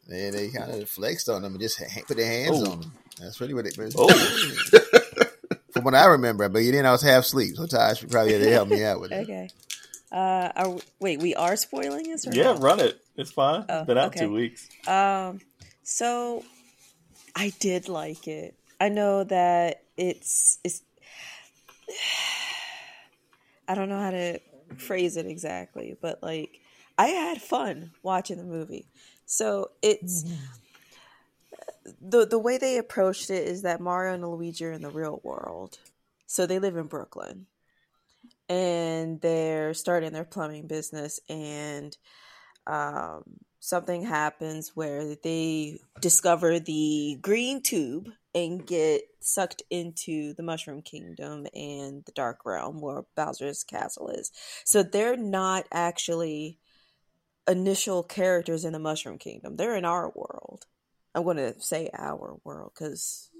they, they kind of flexed on them and just put their hands Oh. on them. That's really what it was. Oh. From what I remember, but you didn't. I was half asleep, so Tosh probably had to help me out with it. Okay. Uh, are we- wait, we are spoiling this, or Yeah, no? run it. It's fine. Oh, it's been out okay. two weeks. Um, so I did like it. I know that it's it's. I don't know how to phrase it exactly, but like I had fun watching the movie. So it's the the way they approached it is that Mario and Luigi are in the real world. So they live in Brooklyn. And they're starting their plumbing business and um, something happens where they discover the green tube and get sucked into the Mushroom Kingdom and the Dark Realm where Bowser's castle is. So they're not actually initial characters in the Mushroom Kingdom. They're in our world. I'm going to say our world because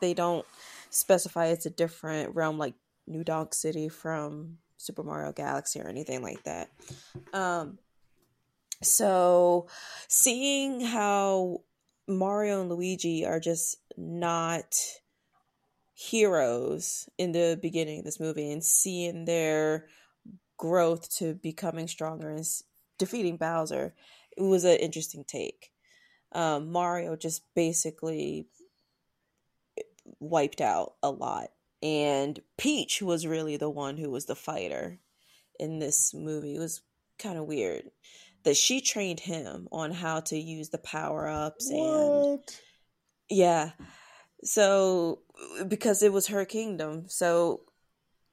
they don't specify it's a different realm like New Donk City from Super Mario Galaxy or anything like that. Um, so seeing how Mario and Luigi are just not heroes in the beginning of this movie and seeing their growth to becoming stronger and defeating Bowser, it was an interesting take. Um, Mario just basically wiped out a lot. And Peach was really the one who was the fighter in this movie. It was kind of weird that she trained him on how to use the power ups and yeah. So because it was her kingdom, so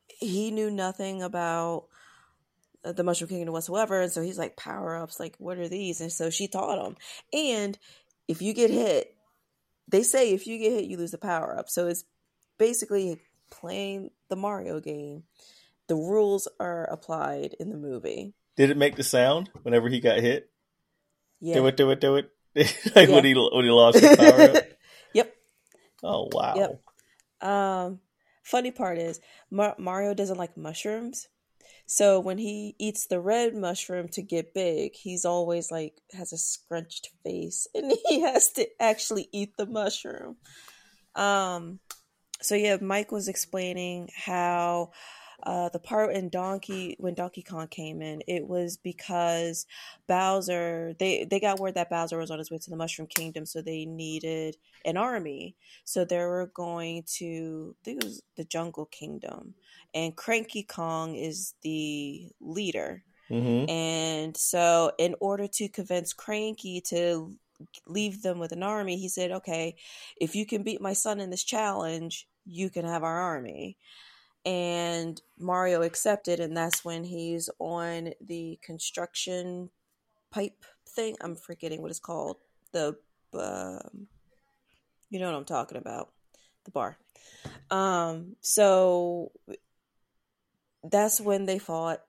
he knew nothing about the Mushroom Kingdom whatsoever, and so he's like power ups, like what are these? And so she taught him. And if you get hit, they say if you get hit, you lose the power up. So it's basically playing the Mario game. The rules are applied in the movie. Did it make the sound whenever he got hit? Yeah. Do it, do it, do it. like Yeah. when he when he lost his power up. yep. Oh wow. Yep. Um, funny part is Mar- Mario doesn't like mushrooms, so when he eats the red mushroom to get big, he's always like has a scrunched face, and he has to actually eat the mushroom. Um, so yeah, Mike was explaining how. Uh, the part in Donkey when Donkey Kong came in, it was because Bowser they they got word that Bowser was on his way to the Mushroom Kingdom, so they needed an army. So they were going to I think it was the Jungle Kingdom, and Cranky Kong is the leader. hmm And so, in order to convince Cranky to leave them with an army, he said, "Okay, if you can beat my son in this challenge, you can have our army." And Mario accepted, and that's when he's on the construction pipe thing. I'm forgetting what it's called. The um, you know what I'm talking about. The bar. Um, so that's when they fought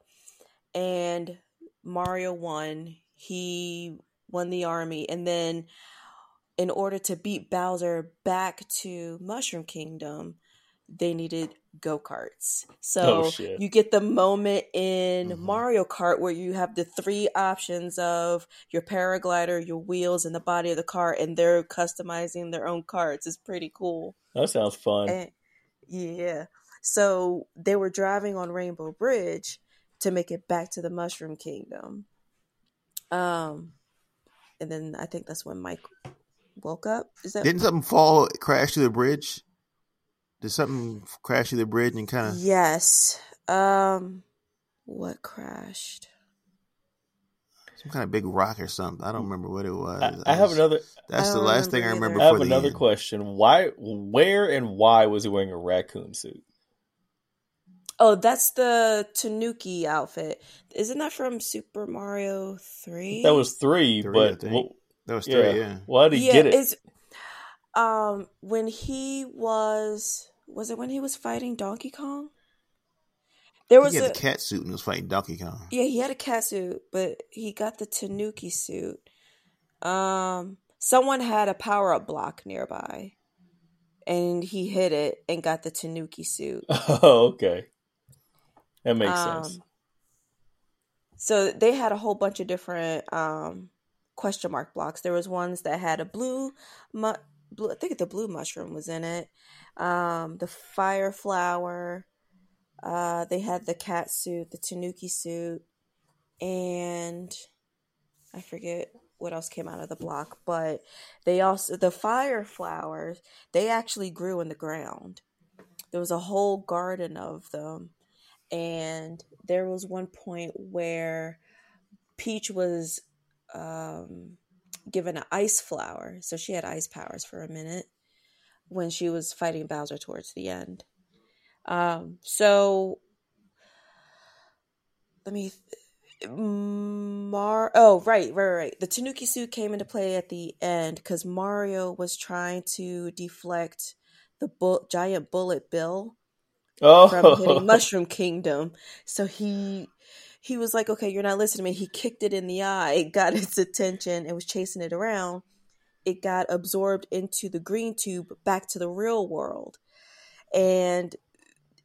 and Mario won. He won the army, and then in order to beat Bowser back to Mushroom Kingdom, they needed go karts. So Oh, you get the moment in Mhm. Mario Kart where you have the three options of your paraglider, your wheels, and the body of the car, and they're customizing their own carts. It's pretty cool. That sounds fun. And, yeah. So they were driving on Rainbow Bridge to make it back to the Mushroom Kingdom. Um, and then I think that's when Mike woke up. Is that Didn't something fall, crash to the bridge? Did something crash through the bridge and kind of? yes? Um, what crashed? some kind of big rock or something. I don't remember what it was. I, I have just- another. That's I the last thing I remember remember. I have for the another end. question. Why, where, and why was he wearing a raccoon suit? Oh, that's the Tanuki outfit. Isn't that from Super Mario Three? That was three, Three, but think. wh- That was three. Yeah. why did he yeah. get it? Um when he was was it when he was fighting Donkey Kong? There was he had a the cat suit and he was fighting Donkey Kong. yeah he had a cat suit, but he got the Tanuki suit. Um, someone had a power up block nearby, and he hit it and got the Tanuki suit. Oh, okay. That makes Um, sense. So they had a whole bunch of different um, question mark blocks. There was ones that had a blue, mu- blue I think the blue mushroom was in it. Um, the fire flower. Uh, they had the cat suit, the Tanuki suit, and I forget what else came out of the block. But they also the fire flowers. They actually grew in the ground. There was a whole garden of them and there was one point where Peach was um, given an ice flower, so she had ice powers for a minute when she was fighting Bowser towards the end. Um, so let me. Mar oh right right right the Tanuki suit came into play at the end because Mario was trying to deflect the bu- giant bullet bill Oh, from hitting Mushroom Kingdom. So he he was like, "Okay, you're not listening to me." He kicked it in the eye, it got its attention, and was chasing it around. It got absorbed into the green tube back to the real world, and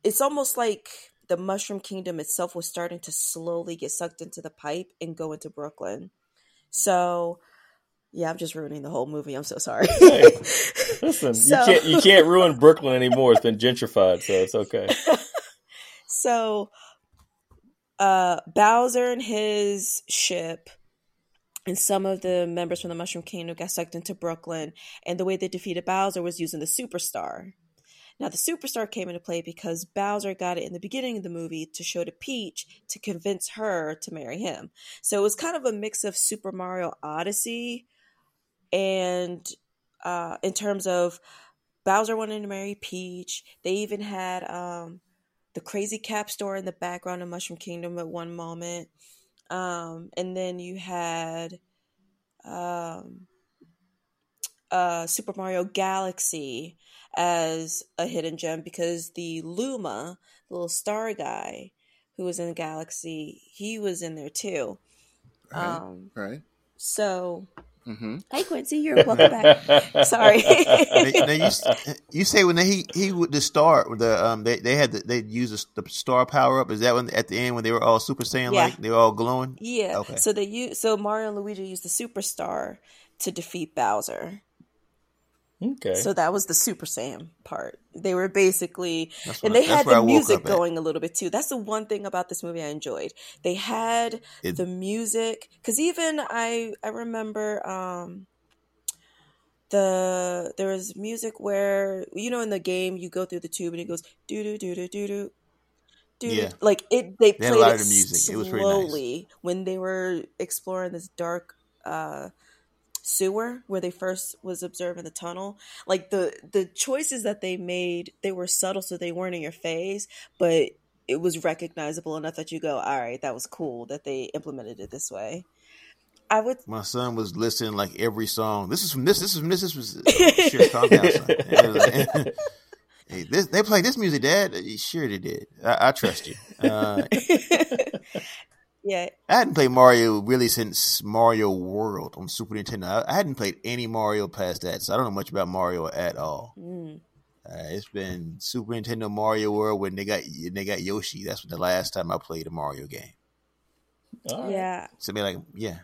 it's almost like the Mushroom Kingdom itself was starting to slowly get sucked into the pipe and go into Brooklyn. So. Yeah, I'm just ruining the whole movie. I'm so sorry. Hey, Listen, So- you can't you can't ruin Brooklyn anymore. It's been gentrified, so it's okay. so uh Bowser and his ship and some of the members from the Mushroom Kingdom got sucked into Brooklyn and the way they defeated Bowser was using the superstar. Now the superstar came into play because Bowser got it in the beginning of the movie to show to Peach to convince her to marry him. So it was kind of a mix of Super Mario Odyssey and uh in terms of Bowser wanting to marry Peach. They even had um the Crazy Cap store in the background of Mushroom Kingdom at one moment. Um, and then you had um, uh, Super Mario Galaxy as a hidden gem because the Luma, the little star guy who was in the Galaxy, he was in there too. Right. Um, Right. so, Mm-hmm. hi Quincy, you're welcome back. Sorry. now, now you, you say when they, he he would the star the um they they had the, they used the, the star power up is that when at the end when they were all super saiyan Yeah. like they were all glowing Yeah. Okay. So they use so Mario and Luigi used the superstar to defeat Bowser. Okay. So that was the Super Saiyan part. They were basically and they had the music going a little bit too. That's the one thing about this movie I enjoyed. They had It- the music cuz even I I remember um the there was music where you know in the game you go through the tube and it goes do do do do do do do Yeah. like it they They played it music. It nice. slowly when they were exploring this dark uh sewer where they first was observing the tunnel. Like the the choices that they made they were subtle so they weren't in your face but it was recognizable enough that you go all right that was cool that they implemented it this way. I would my son was listening like every song. This is from this this is from this this was oh, sure calm down son. It hey, this, they play this music dad. Sure they did. I, I trust you. Uh, yeah I hadn't played Mario really since Mario World on Super Nintendo. I, I hadn't played any Mario past that, so I don't know much about Mario at all. mm. Uh, it's been Super Nintendo Mario World when they got they got Yoshi. That's the last time I played a Mario game. All right. yeah So be like, yeah,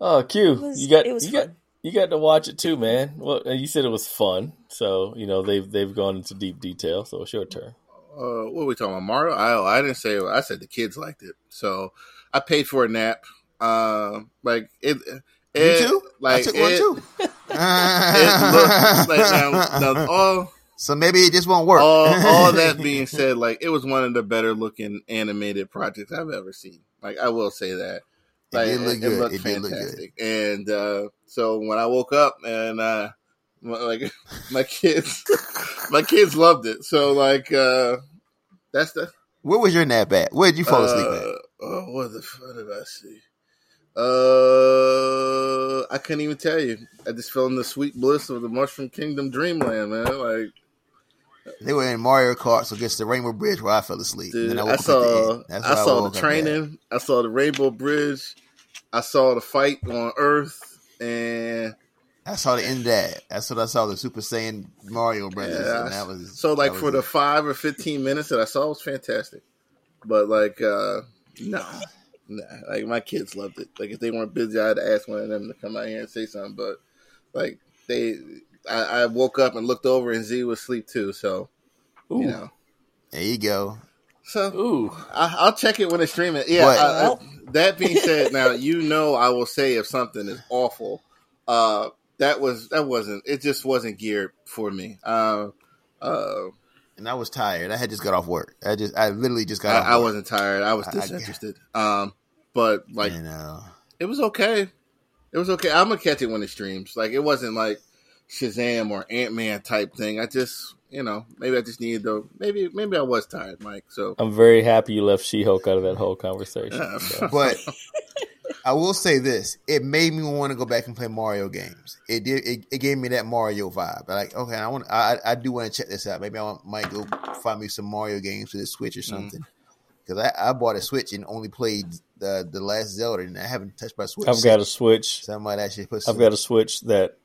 Oh, Q, was- you got it was you got you got to watch it too, man. Well, you said it was fun, so you know they've they've gone into deep detail. So it's your turn. Uh, what are we talking about? Mario? I I didn't say. I said the kids liked it, so I paid for a nap. Uh, like it. it me too. Like I took one too. It looked like now, now all so maybe it just won't work. all all that being said, like it was one of the better looking animated projects I've ever seen. Like I will say that. It did look good. It did look fantastic. And uh, so when I woke up and uh, my, like my kids, my kids loved it. So like uh, that's the Where was your nap at? Where did you fall asleep at? uh, Oh, what the fuck did I see? Uh, I couldn't even tell you. I just fell in the sweet bliss of the Mushroom Kingdom Dreamland, man. Like, They were in Mario Kart, so against the Rainbow Bridge where I fell asleep. dude, I, the saw, end. I saw the training. I saw the Rainbow Bridge. I saw the fight on Earth, and I saw the end of that. That's what I saw. The Super Saiyan Mario Brothers, Yeah, and that was so like that for was the five or fifteen minutes that I saw it was fantastic. But like, uh, no, nah, like my kids loved it. Like if they weren't busy, I had to ask one of them to come out here and say something. But like they, I, I woke up and looked over and Z was asleep too. So Ooh, you know, There you go. so ooh. I, I'll check it when it's streaming. Yeah. I, I, that being said, now you know I will say if something is awful. Uh, that was that wasn't. It just wasn't geared for me. Uh, uh, And I was tired. I had just got off work. I just, I literally just got. off I, I wasn't tired. I was I- I- disinterested. um, but like you know, it was okay. It was okay. I'm gonna catch it when it streams. Like it wasn't like Shazam or Ant Man type thing. I just, you know, maybe I just needed to. Maybe maybe I was tired, Mike. So I'm very happy you left She Hulk out of that whole conversation. Yeah. So, but I will say this: it made me want to go back and play Mario games. It did. It, it gave me that Mario vibe. Like, okay, I want. I I do want to check this out. Maybe I want, might go find me some Mario games for the Switch or mm. something. Because I, I bought a Switch and only played the the last Zelda, and I haven't touched my Switch. I've got a Switch. So I might actually put. I've got a Switch that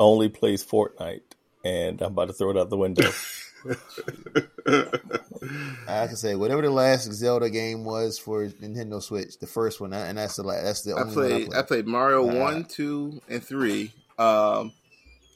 only plays Fortnite, and I'm about to throw it out the window. I can say whatever the last Zelda game was for Nintendo Switch, the first one, and that's the last. That's the I only played. one I I played. played Mario Uh, one, two, and three. Um,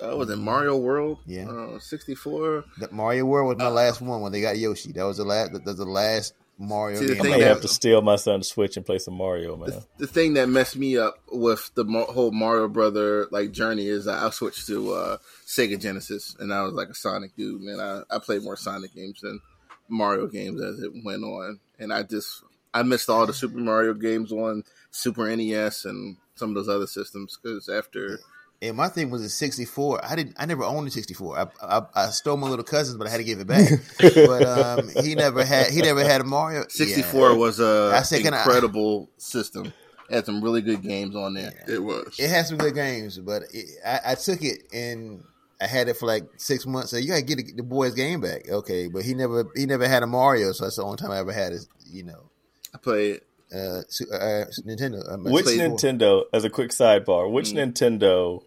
uh, was it Mario World? Yeah. uh, sixty four. The Mario World was my Uh, last one when they got Yoshi. That was the last. That was the last Mario See, the game. I may that- have to steal my son's Switch and play some Mario, man. The, the thing that messed me up with the whole Mario Brother like journey is I switched to uh, Sega Genesis, and I was like a Sonic dude. Man, I, I played more Sonic games than Mario games as it went on, and I just I missed all the Super Mario games on Super NES and some of those other systems because after And my thing was a 64. I didn't. I never owned a 64. I, I, I stole my little cousin's, but I had to give it back. but um, he never had. He never had a Mario. 64 Yeah. was a I said, can I- incredible system. Had some really good games on there. It was. It had some good games, but it, I, I took it and I had it for like six months. So you gotta get the boy's game back, okay? But he never. He never had a Mario, so that's the only time I ever had is you know I played uh, uh, Nintendo. Uh, Which 64. Nintendo, as a quick sidebar, which Mm. Nintendo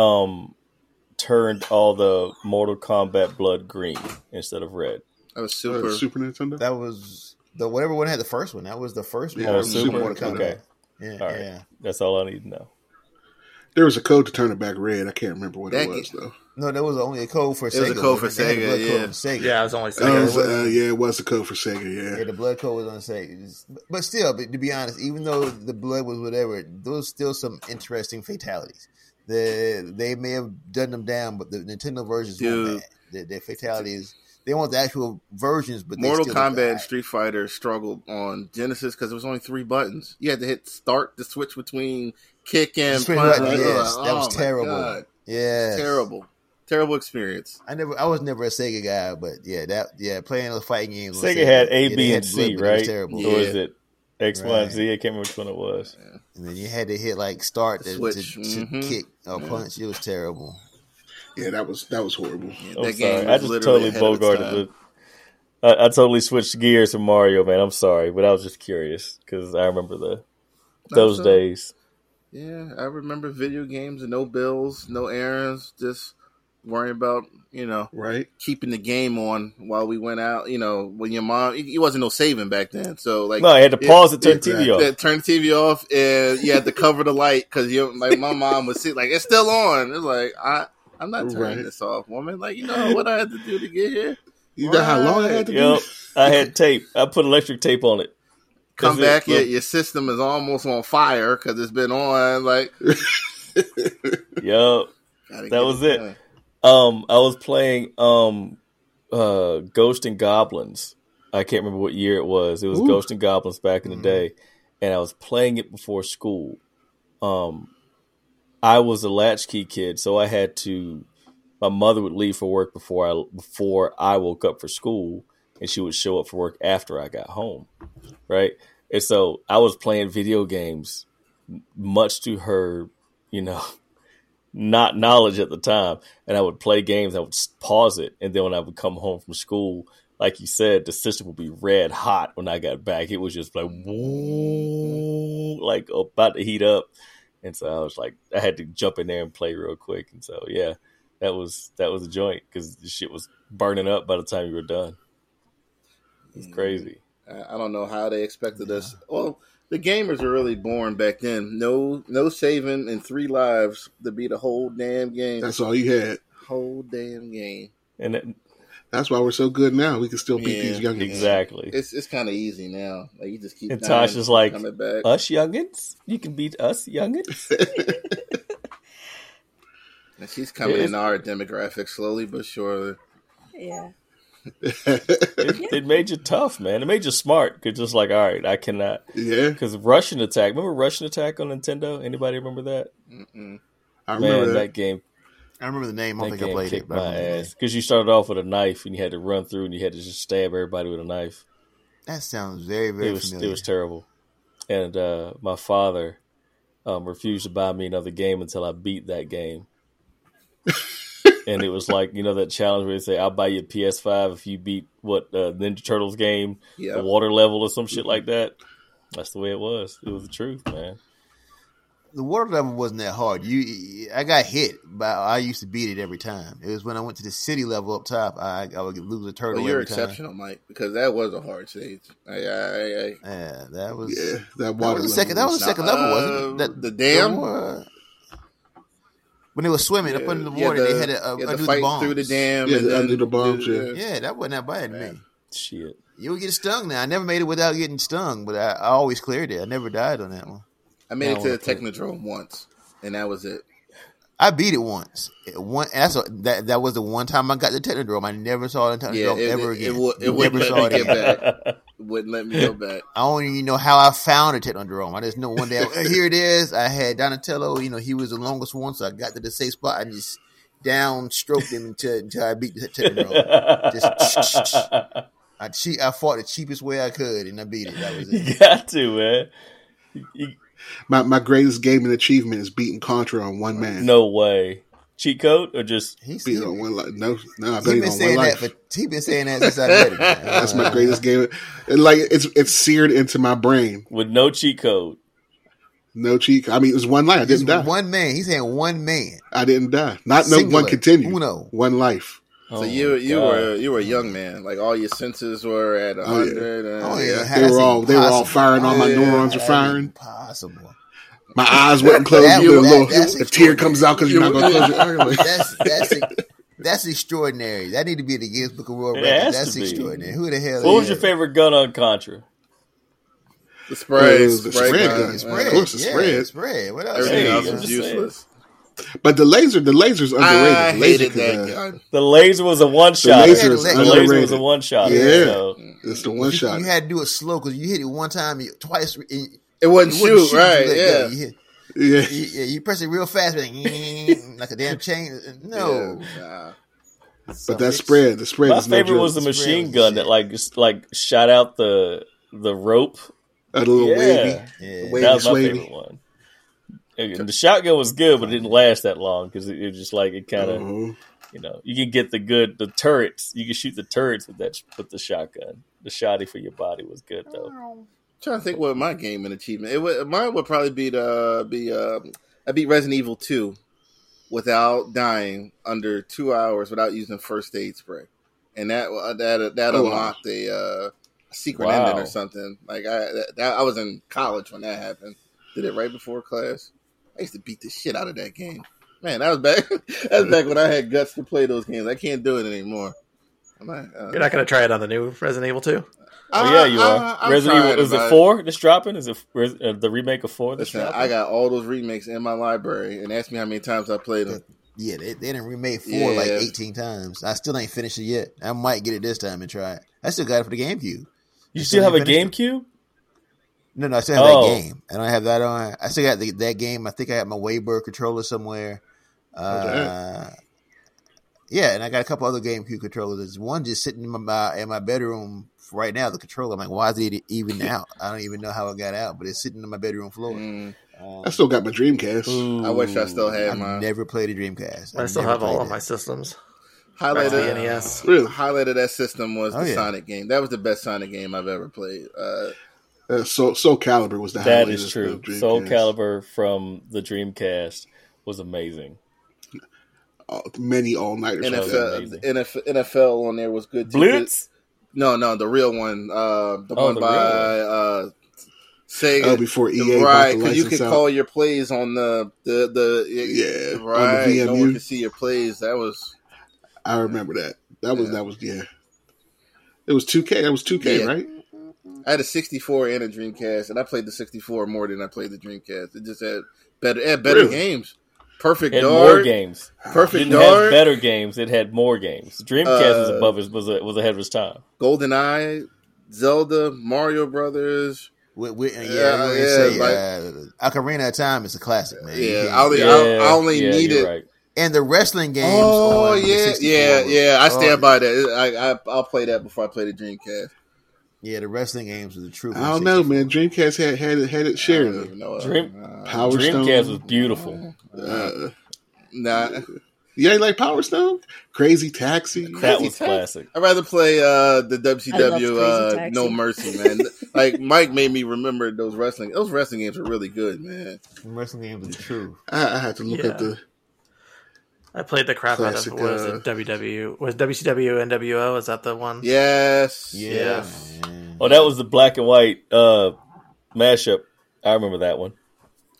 um turned all the Mortal Kombat blood green instead of red? That was Super, super. Super Nintendo. That was the whatever one had the first one. That was the first one. Yeah, Oh, it was Super. Mortal Kombat. Okay, Yeah, all right. yeah. That's all I need to know. There was a code to turn it back red. I can't remember what That it was ga- though. No, there was only a code for was Sega. a code for They Sega, blood code yeah. for Sega. Yeah, it was only Oh, Sega. it was, uh, yeah, it was the code for Sega. Yeah, Yeah, the blood code was on Sega. But still, but to be honest, even though the blood was whatever, there was still some interesting fatalities. The they may have done them down, but the Nintendo versions Dude. weren't bad. The, the fatalities they want the actual versions, but they Mortal still Kombat and. Street Fighter struggled on Genesis because there was only three buttons. You had to hit start to switch between kick and punch. button, Like, yes, oh that was oh terrible. Yeah, Terrible, terrible experience. I never, I was never a Sega guy, but yeah, that yeah, playing the fighting games. on Sega had yeah, A, they B, had and C, but it was right? Terrible. Or is it X, Y, and Right. Z? I can't remember which one it was. And then you had to hit like start to, Switch, to, to mhm. kick or Yeah. punch. It was terrible. yeah, that was that was horrible. Yeah, I'm that game sorry. I just totally ahead of its bogarted time. the. I, I totally switched gears from Mario, man. I'm sorry, but I was just curious because I remember the those so- days. Yeah, I remember video games and no bills, no errands, just worrying about you know Right? keeping the game on while we went out. You know, when your mom, it wasn't no saving back then, so like No, I had to pause it, turn yeah, TV off. Turn the TV off, and you had to cover the light because you like my mom would see like it's still on. It's like I I'm not turning Right. this off, woman. Like you know what I had to do to get here. You know how long I had to Yep, do? I had tape. I put electric tape on it. Come That's it. back, your, your system is almost on fire because it's been on. Like Yep. That was it. done. Um, I was playing um, uh, Ghost and Goblins. I can't remember what year it was. It was Ooh. Ghost and Goblins back in the Mhm. day, and I was playing it before school. Um, I was a latchkey kid, so I had to. My mother would leave for work before I before I woke up for school, and she would show up for work after I got home, right? And so I was playing video games, much to her, you know, not knowledge at the time. And I would play games. I would pause it, and then when I would come home from school, like you said, the system would be red hot when I got back. It was just like, whoa, like about to heat up. And so I was like, I had to jump in there and play real quick. And so, yeah, that was that was a joint because the shit was burning up by the time you were done. It's mm. crazy. I I don't know how they expected us. Well, the gamers were really born back then. No, no saving in three lives to beat a whole damn game. That's all you had. whole damn game. And it, That's why we're so good now. We can still beat Yeah, these young exactly. It's it's kind of easy now. Like you just keep. And dying, Tasha's like, coming back. Us youngins, you can beat us youngins. And she's coming in our demographic slowly but surely. Yeah. It, it made you tough, man. It made you smart because just like, all right, I cannot. yeah, Because Rush'n Attack, remember Rush'n Attack on Nintendo? Anybody remember that? Mm-mm. I remember Man, that. that game, I remember the name. I don't think I played kicked it. But my remember the name. ass. Because you started off with a knife and you had to run through and you had to just stab everybody with a knife. That sounds very, very it was familiar. it was terrible. And uh, my father um, refused to buy me another game until I beat that game. and it was like you know that challenge where they say I'll buy you a PS5 if you beat what uh, Ninja Turtles game, Yeah. the water level or some shit like that. That's the way it was. It was the truth, man. the water level wasn't that hard. You, I got hit, but I used to beat it every time. It was when I went to the city level up top. I, I would lose a turtle Well, you're every time. exceptional, Mike, because that was a hard stage. I, I, I, Yeah, that was. yeah, that That water was the second. That level was the second level, wasn't it? Uh, That, the dam? uh, when they were swimming up under the Yeah, water, the- they had to uh, you had undo fight the bombs. through the dam. Yeah, and the- then undo the bombs, yeah. Yeah, that wasn't that bad to me. Shit. You would get stung now. I never made it without getting stung, but I, I always cleared it. I never died on that one. I made I it to the wanna Technodrome once, and that was it. I beat it once. It, one that's a, that that was the one time I got the Technodrome. I never saw the Yeah, Technodrome it, ever it, again. it, would, it never wouldn't saw it me again. Get back. Wouldn't let me go back. I don't even know how I found a Technodrome. I just know one day, "Hey, here it is. I had Donatello, you know, he was the longest one, so I got to the safe spot and just down stroked him until, until I beat the Technodrome. Just I cheat, I fought the cheapest way I could and I beat it. That was you got to, man. You- My my greatest gaming achievement is beating Contra on one man. no way. Cheat code or just He's beat he, it on one life. No, no, I he beat it been on one saying that, life. but he been saying that since I met him. That's my greatest game. And like it's it's seared into my brain. with no cheat code. No cheat. I mean, it was one life. I didn't die. one man. He's saying one man. I didn't die. Not no Singular. one continued. Uno. One life. So Oh you you God. were you were a young man, like all your senses were at a Oh, yeah. hundred. and Oh, yeah. yeah. They were all they were all firing. All my Yeah, neurons were firing. Impossible. My eyes wasn't closed. That- you know, a little, that's a tear comes out because you're not going to close your eyes. That's that's that's extraordinary. That need to be in the Guinness Book of World It Records. That's extraordinary. Who the hell? What was is your favorite gun on Contra? The spray, Uh, the spray, spread gun, gun, uh. Of course, the yeah, spread. spread. What else? Everything Hey, else I'm was just saying. useless. But the laser, the laser's underrated. I the laser hated could, that uh, gun. The laser was a one shot. laser The laser was a one shot. Yeah. So. It's the one you, shot. You had to do it slow because you hit it one time, twice. and It It wouldn't wouldn't shoot, right? you let Yeah. You, hit, yeah. you, yeah, you press it real fast, like, like a damn chain. No, Yeah, nah. But that spread, the spread My is no favorite joke. was the machine was gun shit. that like just like shot out the the rope. a little Yeah. wavy. Yeah. Wavy that was my swavy. favorite one. And The shotgun was good, but it didn't last that long because it, it was just like it kind of Mhm. you know you can get the good the turrets. You can shoot the turrets with that with the shotgun. The shotty for your body was good though. Trying to think what my game and achievement. It would mine would probably be the be uh I beat Resident Evil two without dying under two hours without using first aid spray, and that uh, that that Oh, unlocked a uh, secret Wow. ending or something. Like I that, that, I was in college when that happened. Did it right before class. I used to beat the shit out of that game. Man, that was back. that was back when I had guts to play those games. I can't do it anymore. I'm uh, You're not going to try it on the new Resident Evil 2? Oh yeah, you are. I- I'm Resident Evil trying, is it four that's dropping? Is it Res- uh, the remake of four that's Listen, dropping? I got all those remakes in my library, and ask me how many times I played them. Yeah, they, they didn't remake four like 18 times. I still ain't finished it yet. I might get it this time and try it. I still got it for the GameCube. you I still have a finished it. GameCube? No, no, I still have Oh. that game. I don't have that on. I still got the, that game. I think I have my WaveBird controller somewhere. Uh, yeah, and I got a couple other GameCube controllers. There's one just sitting in my in my bedroom right now. The controller. I'm like, why is it even out? I don't even know how it got out, but it's sitting on my bedroom floor. Mm, Um, I still got my Dreamcast. I wish I still had I've mine. never played a Dreamcast. I I've still have all played of my systems. highlight Back of the NES. Really? highlight of that system was Oh, the yeah. Sonic game. That was the best Sonic game I've ever played. Uh, Uh, Soul, Soul Calibur was the That highlight is of- true. of Dreamcast. Soul Calibur from the Dreamcast was amazing. Many all nighters. NFL, amazing. NFL, NFL on there was good too. Blitz. No, no, the real one. Uh, the Oh, one the by real uh, Sega. Oh, before EA right, because you could out. call your plays on the the the Yeah, on the right. no VMU. one could see your plays. That was I remember that. That was Yeah. that was yeah. It was two K. That was two K, Yeah. right? I had a 64 and a Dreamcast, and I played the 64 more than I played the Dreamcast. It just had better, it had better Really? games. Perfect It had Dark, more games. Perfect Didn't have Dark, better games. It had more games. Dreamcast was Uh, above his was a, was ahead of his time. Golden Eye, Zelda, Mario Brothers. We, we, yeah, Yeah, I was yeah, gonna say, like- uh, Ocarina of Time is a classic, man. You Yeah, I only, Yeah, I, I only yeah, needed. you're right. and the wrestling games. Oh on yeah, 64 yeah, yeah. I stand oh, by that. I, I I'll play that before I play the Dreamcast. Yeah, the wrestling games were the truth. I don't know, man. Dreamcast had had it had its I share don't know. Dream- Uh, Power Dreamcast Stone. was beautiful. Uh, nah, you ain't like Power Stone? Crazy Taxi. That Crazy was Taxi. classic. I'd rather play uh, the WCW uh, No Mercy, man. like Mike made me remember those wrestling. Those wrestling games were really good, man. The wrestling games were the truth. I, I had to look Yeah. up the. I played the crap Classic, out of what was uh, it WW was WCW NWO is that the one? Yes, Yeah. yes. man. Oh, that was the black and white uh, mashup. I remember that one.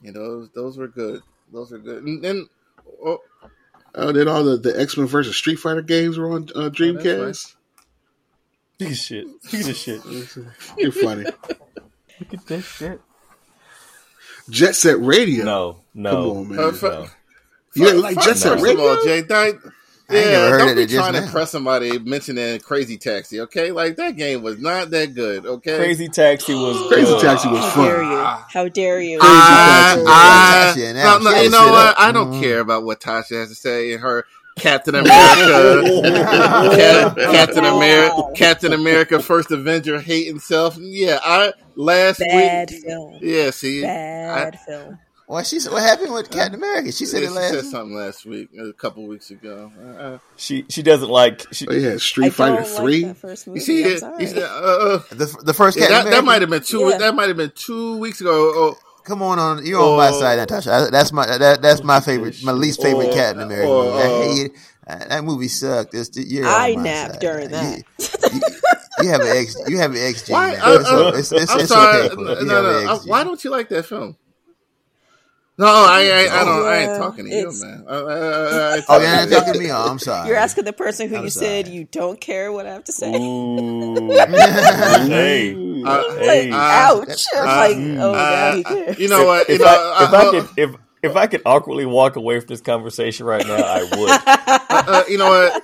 You know, those those were good. Those were good. And then oh, Oh, then all the, the X Men versus Street Fighter games were on uh, Dreamcast. Piece of shit. Piece of shit. You're funny. Look at this shit. Jet Set Radio. No, no. Come no. on, man. Uh, no. You didn't like Jet first Set of all, Jay, that, I ain't yeah, never heard don't of be trying to now. impress somebody mentioning Crazy Taxi. Okay, like that game was not that good. Okay, Crazy Taxi was Crazy good. Taxi was How dare fun. you? How dare you? I, Taxi. I, Tasha no, no, you know what? I don't Mhm. care about what Tasha has to say in her Captain America, Captain America, Captain America, First Avenger, hate himself. Yeah, I last Bad week. film. Yeah, see, Bad film. Well, she said, what happened with Captain America? She said Yeah, it last. she last. said something last week, a couple weeks ago. Uh, She she doesn't like. She, Oh, yeah, I Street Fighter don't Three. like that first you see I'm it? sorry. You said, uh, The, the first yeah, Captain that, America. that might have been two. Yeah. That might have been two weeks ago. Oh, Come on, on you're on my Oh. side, Natasha. I, that's my that, that's my favorite, my least favorite Oh, Captain America. oh, movie. I oh. hate it. Uh, That movie sucked. It's, you're I on napped side. during that. You, you- you have an X. You have an X gene. Why? man. Uh, It's, uh, it's, it's, I'm it's sorry. okay. no, no, no. an Uh, X Why don't you like that film? No, I, I, I don't. I ain't talking to you, man. I, I, I, I ain't Oh, talking you're not to you. talking to me. Oh, I'm sorry. You're asking the person who I'm you said you don't care what I have to say. Ooh. hey. Uh, Hey. uh, Ouch! I'm uh, like, oh, uh, now he cares. You know what? You If know, I, if uh, I could if if I could awkwardly walk away from this conversation right now, I would. uh, you know what,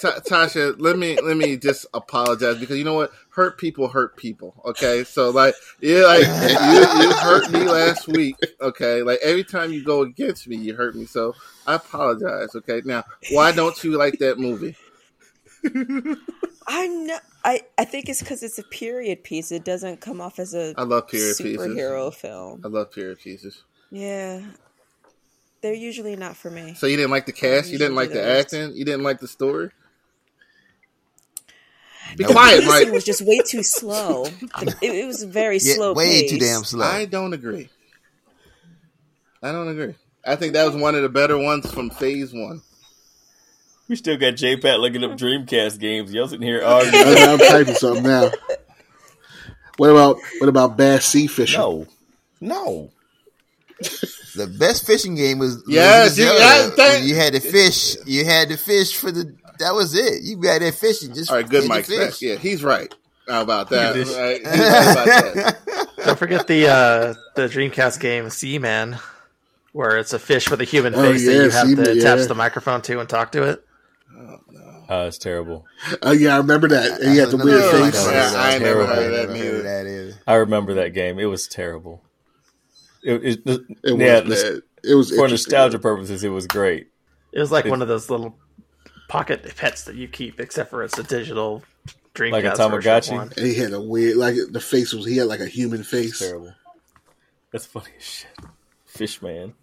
Ta Tasha? Let me let me just apologize because you know what? Hurt people hurt people. Okay, so like, yeah, like you, you hurt me last week. Okay, like every time you go against me, you hurt me. So I apologize. Okay, now why don't you like that movie? I'm not. I I think it's because it's a period piece. It doesn't come off as a I love period pieces. superhero film. I love period pieces. Yeah, they're usually not for me. So you didn't like the cast? You didn't like the those. acting? You didn't like the story? Be Nope. quiet, The Mike. pacing was just way too slow. The- It, it was very Yeah, slow. way pace. too damn slow. I don't agree. I don't agree. I think that was one of the better ones from Phase One. We still got J Pat looking up Dreamcast games. Y'all sitting here I arguing. know, I'm typing something now. What about what about Bass Sea Fishing? no, no. The best fishing game was Yes, you- Zelda. yeah, thank- you had to fish. You had to fish for the. That was it. You got that fishing. Just All right, good Mike fish. back. Yeah, he's right How about that. Look at this. Right? Right about that. Don't forget the uh, the Dreamcast game Seaman, where it's a fish with a human Oh, face that you have Seaman, to yeah. attach the microphone to and talk to it. Oh, no. Uh, it's terrible. Oh yeah, I remember that. And he had the weird face. I Yeah, I ain't never heard of that Never heard neither. of that either. I remember that game. It was terrible. It, it, It was yeah, bad. It was for nostalgia purposes, it was great. It was like It- one of those little pocket pets that you keep, except for it's a digital Dreamcast Like a version of Tamagotchi? And he had a weird, like the face was. He had like a human face. Terrible. That's funny as shit. Fish man.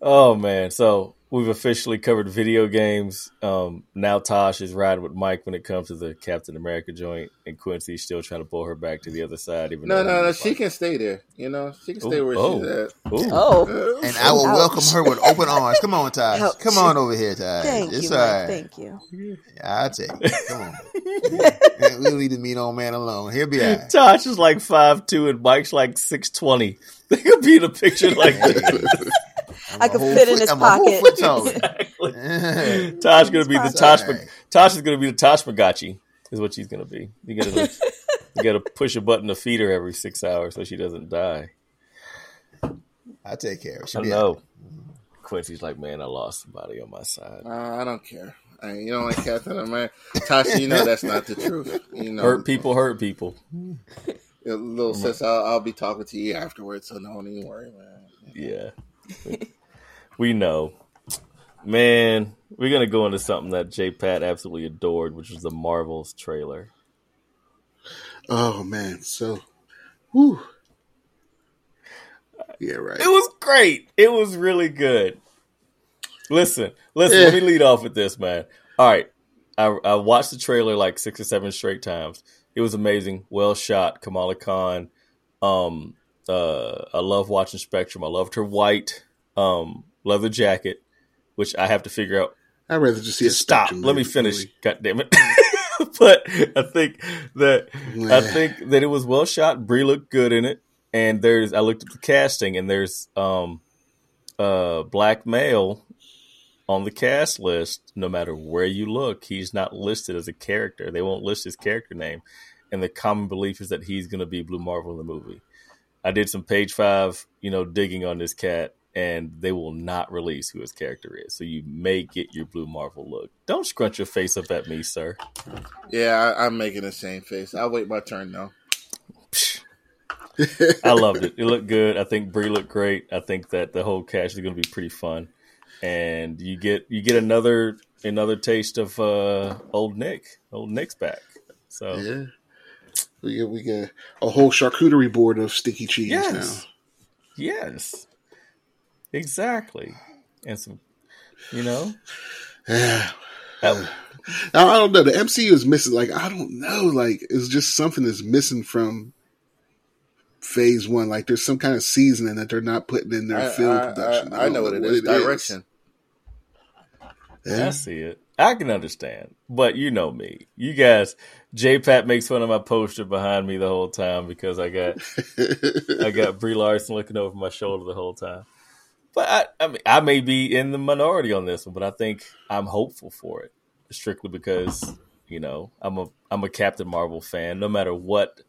Oh man. So we've officially covered video games. Um, now Tosh is riding with Mike when it comes to the Captain America joint, and Quincy's still trying to pull her back to the other side. Even No, no, no. She like, can stay there. You know, she can stay Ooh, where oh. she's at. Ooh. Oh, And I will Ouch. welcome her with open arms. Come on, Tosh. Ouch. Come on over here, Tosh. thank it's you, all right. Thank you. I'll take it. Come on. we'll leave the mean old man alone. He'll be all right. Tosh is like five two, and Mike's like six twenty. They could be in a picture like Hey, that. I'm I a could whole fit in his I'm a whole pocket. foot. Exactly. Tosh gonna be the It's Tosh. Tosh is gonna be the Tosh Magachi. Is what she's gonna be. You gotta you gotta push a button to feed her every six hours so she doesn't die. I'll take care of it. I She'll be all know. Quincy's like, man, I lost somebody on my side. Uh, I don't care. I, you don't like Captain America, Tasha. You know that's not the truth. You know, Hurt people, hurt people. Your little sis. I'll, I'll be talking to you afterwards, so don't even worry, man. Yeah, we know. Man, we're gonna go into something that J Pat absolutely adored, which was the Marvels trailer. Oh man, so, whew. Yeah, right. It was great. It was really good. Listen, listen. Yeah. Let me lead off with this, man. All right, I, I watched the trailer like six or seven straight times. It was amazing. Well shot. Kamala Khan. Um, uh, I love watching Spectrum. I loved her white um leather jacket, which I have to figure out. I'd rather just see a Stop. Spectrum Let me movie. finish. God damn it. but I think that I think that it was well shot. Brie looked good in it. And there's I looked at the casting and there's um uh black male on the cast list, no matter where you look, he's not listed as a character. They won't list his character name. And the common belief is that he's gonna be Blue Marvel in the movie. I did some page five, you know, digging on this cat, and they will not release who his character is. So you may get your Blue Marvel look. Don't scrunch your face up at me, sir. Yeah, I, I'm making the same face. I'll wait my turn though. I loved it. It looked good. I think Brie looked great. I think that the whole cast is going to be pretty fun, and you get you get another another taste of uh, old Nick. Old Nick's back. So Yeah. We get we get a whole charcuterie board of sticky cheese yes, yes, exactly, and some, you know. Yeah. that, I I don't know. The MCU is missing. Like I don't know. Like it's just something that's missing from Phase One. Like there's some kind of seasoning that they're not putting in their I, film I- production. I, I don't know what it is. Direction. Yeah. I see it. I can understand, but you know me. You guys, J Pat makes fun of my poster behind me the whole time because I got I got Brie Larson looking over my shoulder the whole time. But I, I mean, I may be in the minority on this one, but I think I'm hopeful for it, strictly because you know I'm a I'm a Captain Marvel fan. No matter what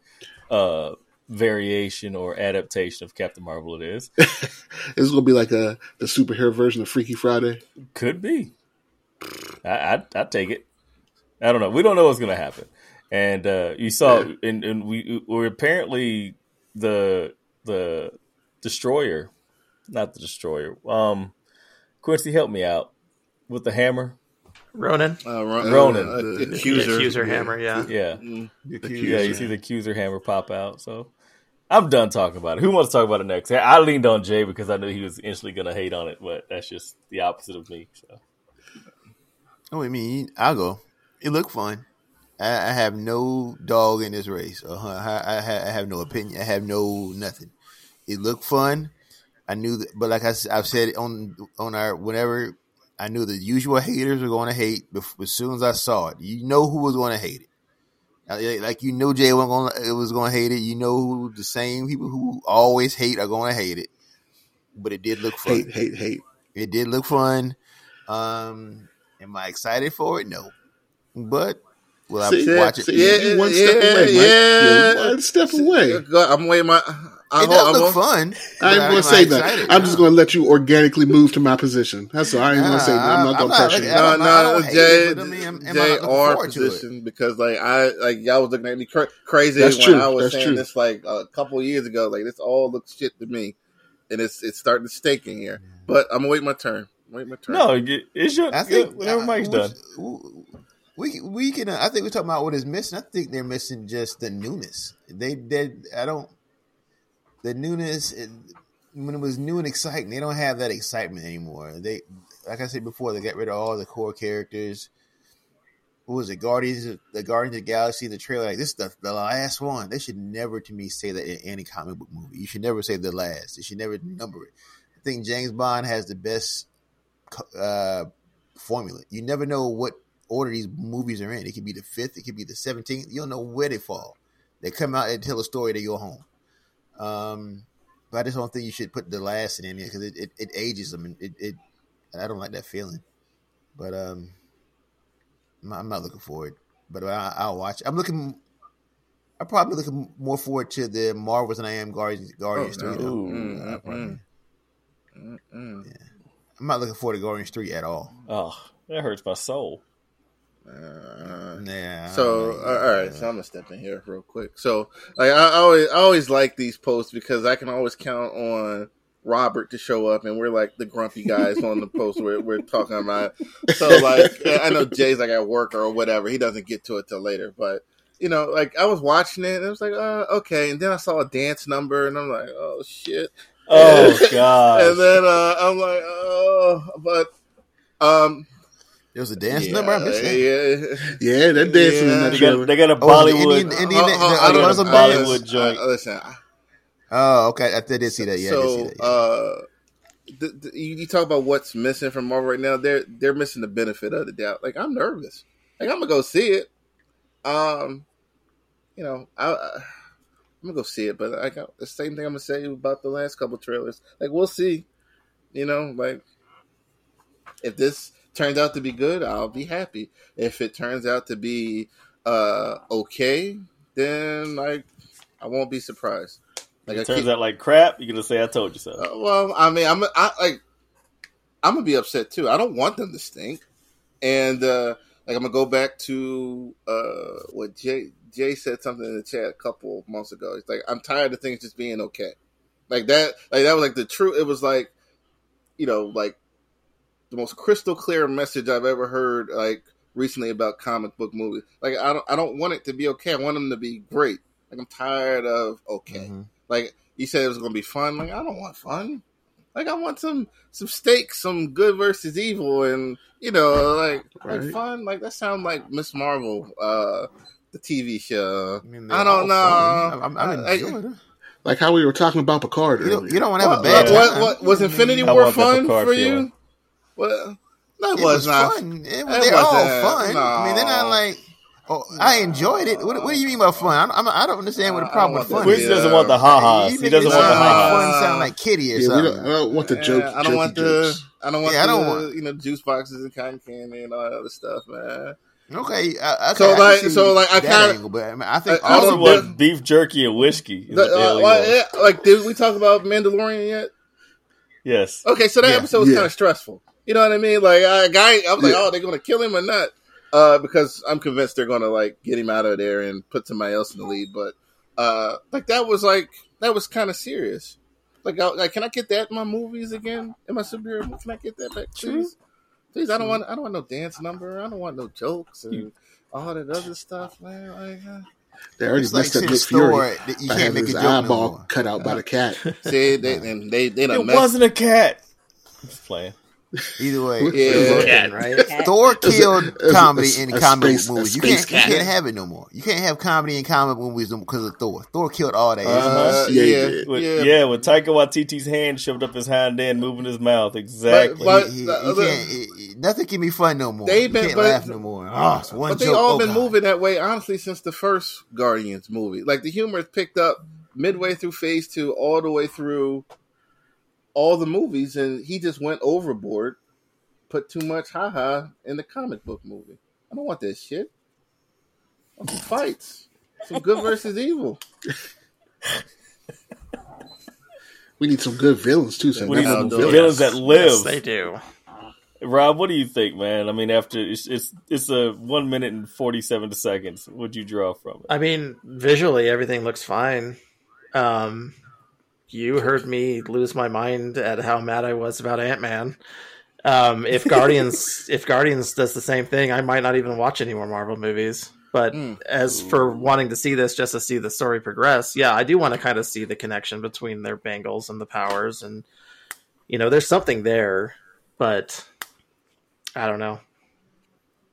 uh, variation or adaptation of Captain Marvel it is, This is gonna be like a the superhero version of Freaky Friday. could be. I I I take it. I don't know. We don't know what's going to happen. And uh, you saw, Yeah. and, and we were apparently the the destroyer, not the destroyer. Um, Quincy, help me out with the hammer. Ronan, Uh, Ron, Ronan. uh, The- the accuser. accuser hammer, yeah. Yeah, Mm. yeah. You see the accuser hammer pop out. So I'm done talking about it. Who wants to talk about it next? I leaned on Jay because I knew he was instantly going to hate on it, but that's just the opposite of me. So Oh, I mean, I'll go. It looked fun. I, I have no dog in this race. Uh, I, I, I have no opinion. I have no nothing. It looked fun. I knew that, but like I, have said on on our whenever I knew the usual haters were going to hate. Before, as soon as I saw it, you know who was going to hate it. Uh, Like you know, Jay was going to it was going to hate it. You know who the same people who always hate are going to hate it. But it did look fun. Hate, hate, hate. It did look fun. Um, am I excited for it? No, but Will I watch it? see, you're one step away. You're one step away. I'm waiting my. I It hold- does I'm look fun. I ain't but gonna say that. excited. I'm just gonna let you organically move to my position. That's all. I ain't gonna say that. I'm not gonna I'm not pressure you. looking- No, I don't- no, don't Jay, it, but I mean, am- am I Jay, our forward to position because like I like y'all was looking at me cra- crazy That's when true, I was that's saying true. this like a couple years ago. Like this all looks shit to me, and it's it's starting to stake in here. But I'm gonna wait my turn. Wait my turn. No, it's your I think whenever uh, Mike's done. We we can. Uh, I think we're talking about what is missing. I think they're missing just the newness. They they. I don't. The newness it, when it was new and exciting, they don't have that excitement anymore. They like I said before, they got rid of all the core characters. What was it? Guardians, of, the Guardians of the Galaxy, the trailer. Like this is the, the last one. They should never, to me, say that in any comic book movie. You should never say the last. You should never number it. I think James Bond has the best uh, formula. You never know what order these movies are in. It could be the fifth, it could be the seventeenth. You don't know where they fall. They come out and tell a story. They go home. Um, but I just don't think you should put the last in there because it, it, it ages them. And it, it I don't like that feeling. But um, I'm not, I'm not looking forward. But I, I'll watch. I'm looking. I'm probably looking more forward to the Marvels than I am Guardians. Guardians Oh, no. Three. though. Mm, Uh, mm. Mm-mm. I'm not looking forward to Guardians Three at all. Oh, that hurts my soul. Uh, Nah. So I uh, all right, so I'm gonna step in here real quick. So like I, I always I always like these posts because I can always count on Robert to show up, and we're like the grumpy guys on the post we're we're talking about. So like I know Jay's like at work or whatever, he doesn't get to it till later, but. You know, like I was watching it, and it was like, uh, okay. And then I saw a dance number, and I'm like, oh shit. Oh God! And then uh, I'm like, oh, but um, There was a dance yeah, number. I missed that. yeah. Yeah, they're dancing in Yeah. that they trailer. got, they got a Oh, was it Bollywood. Indian- Indian- Hold- hold- the- I don't was know. Bollywood I- joint. I- listen, Oh, okay. I did see that. Yeah, I did see so that. yeah. uh, the, the, you, you talk about what's missing from Marvel right now. They're they're missing the benefit of the doubt. Like I'm nervous. Like I'm gonna go see it. Um, you know, I, I I'm gonna go see it, but I got the same thing I'm gonna say about the last couple trailers. Like we'll see. You know, like if this turns out to be good, I'll be happy. If it turns out to be uh okay, then like I won't be surprised. Like it turns keep- out like crap. You're gonna say I told you so. uh, well, I mean, I'm I like I'm gonna be upset too. I don't want them to stink, and uh like I'm gonna go back to uh what Jay Jay said something in the chat a couple months ago. It's like I'm tired of things just being okay, like that. Like that was like the true. It was like you know like the most crystal clear message I've ever heard. Like recently about comic book movies. Like I don't I don't want it to be okay. I want them to be great. Like I'm tired of okay. Mhm. Like you said, it was gonna be fun. Like I don't want fun. Like I want some some stakes, some good versus evil, and you know, like like fun. Like that sounds like Miss Marvel, uh, the TV show. I, mean, I don't know. fun. I'm, I'm I- enjoying it. Like how we were talking about Picard You don't, you don't want to have What, a bad what, time. what- was Infinity War want that fun Picard for feeling. you? Well, no, it, It was, was not. fun. It was, It they're all wasn't. fun. I mean, they're not like. Oh, I enjoyed it. What, what do you mean by fun? I, I'm, I don't understand what the problem don't with fun that. Quincy doesn't want the ha ha's. You He doesn't want the sound like ha fun ha-has. sound like kitty or yeah, something. don't, I don't want the Yeah, joke. I don't jokey want the. jokes. I don't want Yeah, I don't want- You know, juice boxes and cotton candy and all that other stuff, man. Okay, uh, okay. So, I can like- so, like, I that kinda- angle, but I, mean, I think I- I all Also, don't of what know. beef jerky and whiskey? The- the uh, well, yeah, like, did we talk about Mandalorian yet? Yes. Okay, so that Yeah. episode was Yeah. kind of stressful. You know what I mean? Like, a guy, I was like, Yeah. oh, they're going to kill him or not? Uh, because I'm convinced they're going to like get him out of there and put somebody else in the lead. But uh, like that was like that was kind of serious. Like, I, like, can I get that in my movies again? In my superhero? Can I get that back, please? Please, I don't want. I don't want no dance number. I don't want no jokes and all that other stuff, man. Like, uh, They already it's like messed up saying Nick Fury that you can't having make a his joke no eyeball more. cut out by the cat. see, they and they they done It messed. wasn't a cat. Just playing. Either way, Yeah. Looking, right? Thor It's a- killed it's a- comedy it's in a comic space- movies. You can't, you can't have it no more. You can't have comedy in comic movies because of Thor. Thor killed all that. Uh, Yeah, yeah. With, yeah, yeah. with Taika Waititi's hand shoved up his hind end, moving his mouth. Exactly. But- He- he- the he other- can't- he- he- nothing can be fun no more. They you been- can't but- laugh no more. Oh, it's But they joke. all Oh, been God. moving that way, honestly, since the first Guardians movie. Like the humor has picked up midway through Phase Two, all the way through all the movies, and he just went overboard, put too much haha in the comic book movie. I don't want that shit. Some fights. Some good versus evil. We need some good villains too. Some What do you- memorable villains. villains that live. Yes, they do. Rob, what do you think, man? I mean, after it's it's, it's a one minute and forty seven seconds. What'd you draw from it? I mean, visually, everything looks fine. Um, you heard me lose my mind at how mad I was about Ant Man. Um, if Guardians, if Guardians does the same thing, I might not even watch any more Marvel movies. But Mm. as for wanting to see this just to see the story progress, yeah, I do want to kind of see the connection between their bangles and the powers, and you know, there's something there. But I don't know.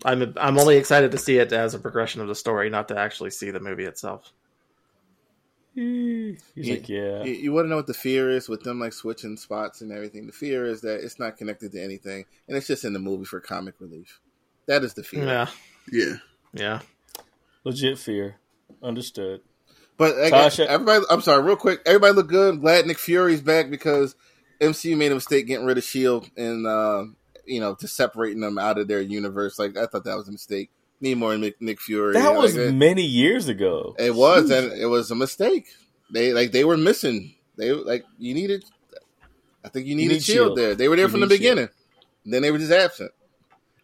I'm I'm only excited to see it as a progression of the story, not to actually see the movie itself. He's Yeah. like, yeah. You, you want to know what the fear is with them like switching spots and everything. The fear is that it's not connected to anything, and it's just in the movie for comic relief. That is the fear. Yeah, Yeah. yeah. Legit fear. Understood. But like, Tasha- everybody, I'm sorry, real quick. Everybody look good. I'm glad Nick Fury's back because MCU made a mistake getting rid of Shield and uh, you know to separating them out of their universe. Like I thought that was a mistake. Need more Nick, Nick Fury. That was it, many years ago. it was, and it was a mistake. They like they were missing. They like you needed. I think you needed need Shield, Shield. there. They were there You from the need Shield. beginning. Then they were just absent.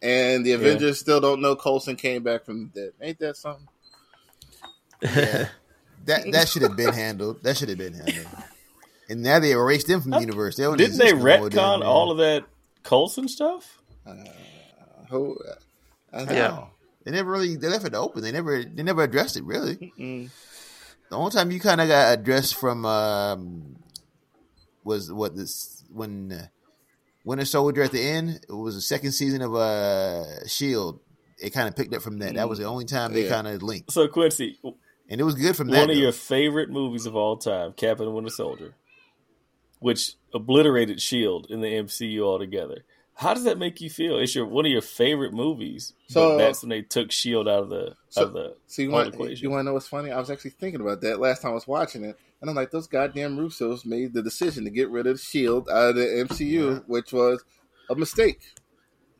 And the Avengers still don't know Coulson came back from the dead. Ain't that something? Yeah. that that should have been handled. That should have been handled. And now they erased them from the universe. They Didn't they exist no more retcon down all of that Coulson stuff? Uh, who? Uh, I don't Yeah. know. They never really they left it open. They never they never addressed it really. Mm. The only time you kind of got addressed from um, was what this when uh, Winter Soldier at the end. It was the second season of uh, Shield. It kind of picked up from that. That was the only time they Yeah. kind of linked, So Quincy, and it was good from that. one of though. your favorite movies of all time, Captain Winter Soldier, which obliterated Shield in the MCU altogether. How does that make you feel? It's your one of your favorite movies, So- but that's when they took Shield out of the So- out of the So you want equation. you want to know what's funny? I was actually thinking about that last time I was watching it, and I'm like, those goddamn Russos made the decision to get rid of the Shield out of the MCU, which was a mistake.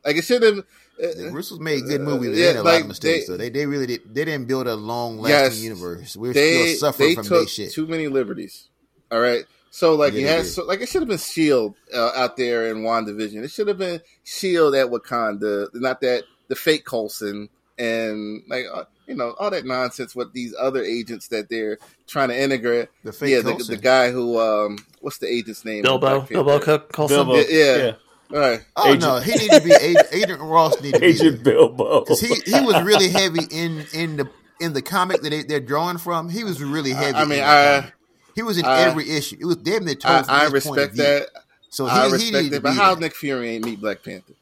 Like it should have. The Russos made good movies. Uh, They yeah, had a lot of mistakes, they- so they, they really did. They didn't build a long lasting Yes. universe. We're They still suffering they from took this shit. too many liberties. All right. So like Yeah, you they so like it should have been Shield uh, out there in WandaVision. It should have been Shield at Wakanda, not that the fake Coulson and like uh, you know all that nonsense with these other agents that they're trying to integrate. the fake yeah, the, the guy who um what's the agent's name? in Bilbo, Black Panther? Bilbo Cook, Coulson. Bilbo, Yeah, yeah. yeah. All right. Oh Agent- no, he needed to be Agent, Agent Ross. Needed to be Agent be Bilbo. because he he was really heavy in in the in the comic that they, they're drawing from. He was really heavy. I mean, in the I- comic. He was in I- every issue. It was damn near I, told I of respect that. So he, I he respect needed it. to But how there. Nick Fury ain't meet Black Panther?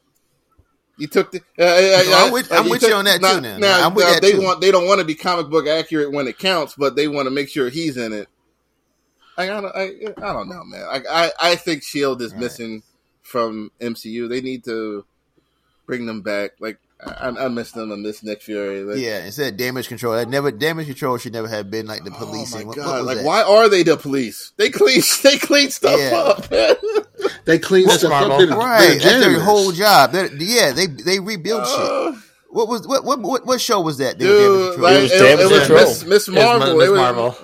You took the. Uh, uh, I'm with- uh, I'm with you on that too now. Now, I'm with now that they too. want they don't want to be comic book accurate when it counts, but they want to make sure he's in it. I I, I, I don't know, man. I, I I think Shield is Right. missing from MCU. They need to bring them back. Like I, I miss them. I miss Nick Fury. Like, Yeah, instead of damage control, that never damage control should never have been like the Oh my god! what was like, that? why are they the police? They clean, they clean stuff Yeah. up. They clean That's stuff Marvel. up. They're, Right, they're that's their whole job. They're, yeah, they they rebuild shit. Uh, What was what what what, what show was that? They damage Dude, control? like, It was it, Damage it was Control. Miss, Miss Marvel. Miss They were- Marvel.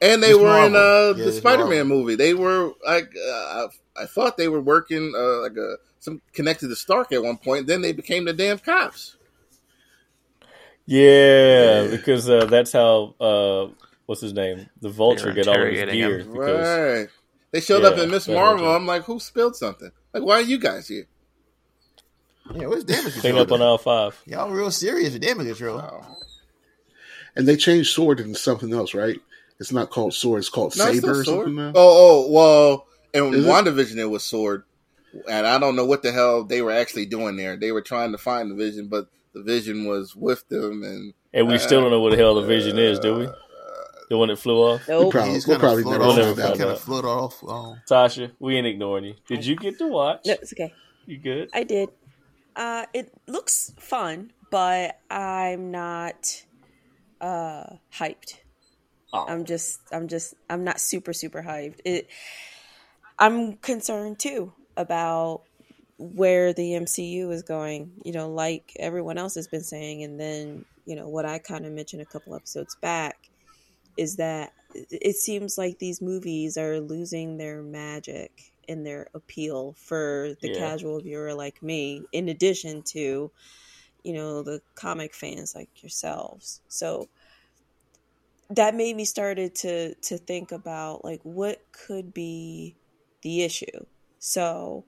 And they Miss were in uh, Yeah, the Spider-Man movie. They were like, uh, I, I thought they were working uh, like a some connected to Stark at one point. Then they became the damn cops. Yeah, Yeah. because uh, that's how uh, what's his name, the Vulture, They get all of his interrogating him. Because Right. They showed up in Miss Marvel. I'm like, who spilled something? Like, why are you guys here? Yeah, what's damage clean control? up on aisle five. Y'all real serious with damage control. Oh. And they changed sword into something else, right? It's not called sword. It's called No, saber still or sword. something now. Oh, oh, well, in Is it? WandaVision it was sword, and I don't know what the hell they were actually doing there. They were trying to find the Vision, but the Vision was with them, and And we still don't know what the hell the Vision is, do we? The one that flew off. We Nope. probably, He's we'll kinda probably float never We'll off, never find out. kind of float off. Oh. Tasha, we ain't ignoring you. Did you get to watch? No, it's okay. You good? I did. Uh, it looks fun, but I'm not uh, hyped. Oh. I'm just, I'm just, I'm not super, super hyped. It. I'm concerned too about where the MCU is going, you know, like everyone else has been saying. And then, you know, what I kind of mentioned a couple episodes back is that it seems like these movies are losing their magic and their appeal for the Yeah. casual viewer like me, in addition to, you know, the comic fans like yourselves. So that made me started to to think about like what could be the issue. So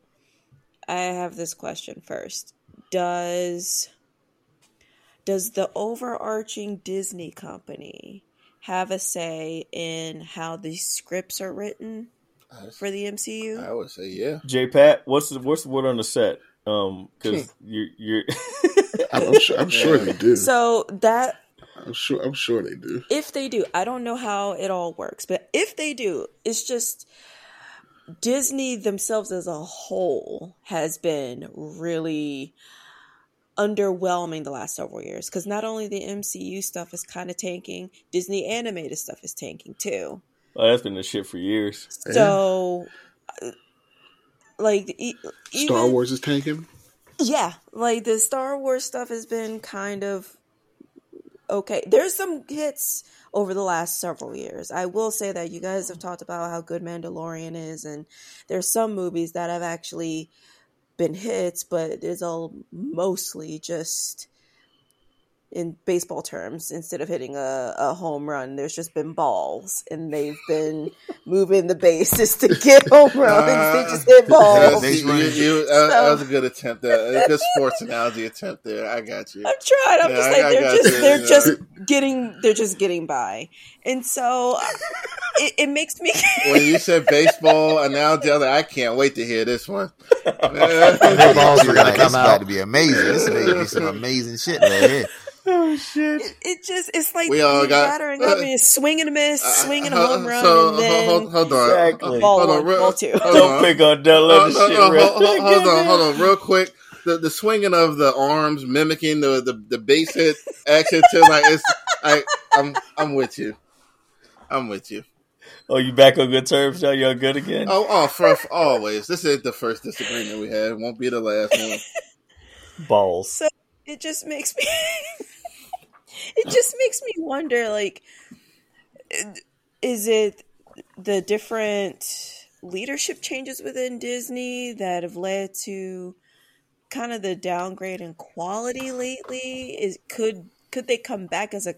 I have this question first. Does does the overarching Disney company have a say in how these scripts are written for the MCU? I would say yeah. J Pat, what's the what's the word on the set? Um, because you're you're I'm, I'm sure. I'm sure they do. So that I'm sure. I'm sure they do. if they do, I don't know how it all works, but if they do, it's just Disney themselves as a whole has been really underwhelming the last several years because not only the MCU stuff is kind of tanking, Disney animated stuff is tanking too. oh, that's been the shit for years. So, uh, like, e- Star even- Wars is tanking. yeah, like the Star Wars stuff has been kind of okay. There's some hits over the last several years. I will say that you guys have talked about how good Mandalorian is, and there's some movies that have actually been hits, but it's all mostly just in baseball terms instead of hitting a, a home run there's just been balls and they've been moving the bases to get home runs they just hit Uh, balls you- you- you- uh, that was a good attempt. There. A good sports analogy attempt there. I got you. I'm trying. I'm Yeah, just I- like I they're got just you, they're yeah. just getting they're just getting by, and so it, it makes me. When you said baseball analogy, I was like, I can't wait to hear this one. New balls You're gonna come about out. to be amazing. This is going to be some amazing shit right here. Oh shit! It, it just it's like We all got- battering up and swing and a miss, Uh, swing and a uh, home run, so, and then hold, hold on. Exactly. ball Hold on, one, real- ball two. hold Don't on. pick on Della no, shit. no, hold, hold- hold quick. on, hold on, real quick. The the swinging of the arms, mimicking the the, the base hit action to like it's. I I'm I'm with you. I'm with you. Oh, you back on good terms now? You're good again? Oh, oh, for, for always. This is the first disagreement we had. Won't be the last one. Balls. So it just makes me it just makes me wonder like is it the different leadership changes within Disney that have led to kind of the downgrade in quality lately? Is could could they come back as a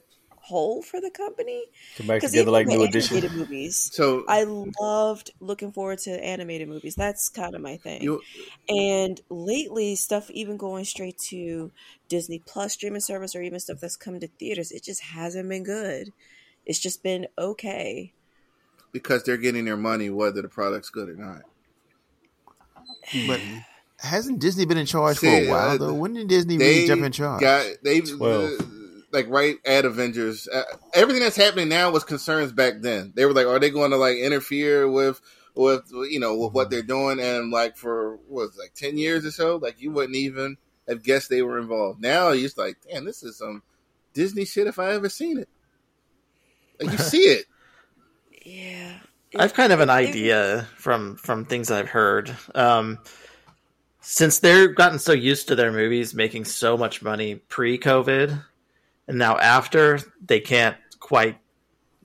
whole for the company Come back because together like new edition. animated movies So I loved looking forward to animated movies. That's kind of my thing. you And lately, stuff even going straight to Disney Plus streaming service or even stuff that's come to theaters, it just hasn't been good. It's just been okay. because they're getting their money whether the product's good or not. But hasn't Disney been in charge for a while uh, though? When did Disney really jump in charge? got they Twelve. uh, like right at Avengers. Uh, everything that's happening now was concerns back then. They were like, are they going to like interfere with with you know with what they're doing? And like for what was it, like ten years or so, like you wouldn't even have guessed they were involved. Now you're just like, damn, this is some Disney shit if I ever seen it. Like you see it. Yeah. I've kind of an It- it- idea from from things I've heard. Um, since they've gotten so used to their movies making so much money pre-COVID, and now after, they can't quite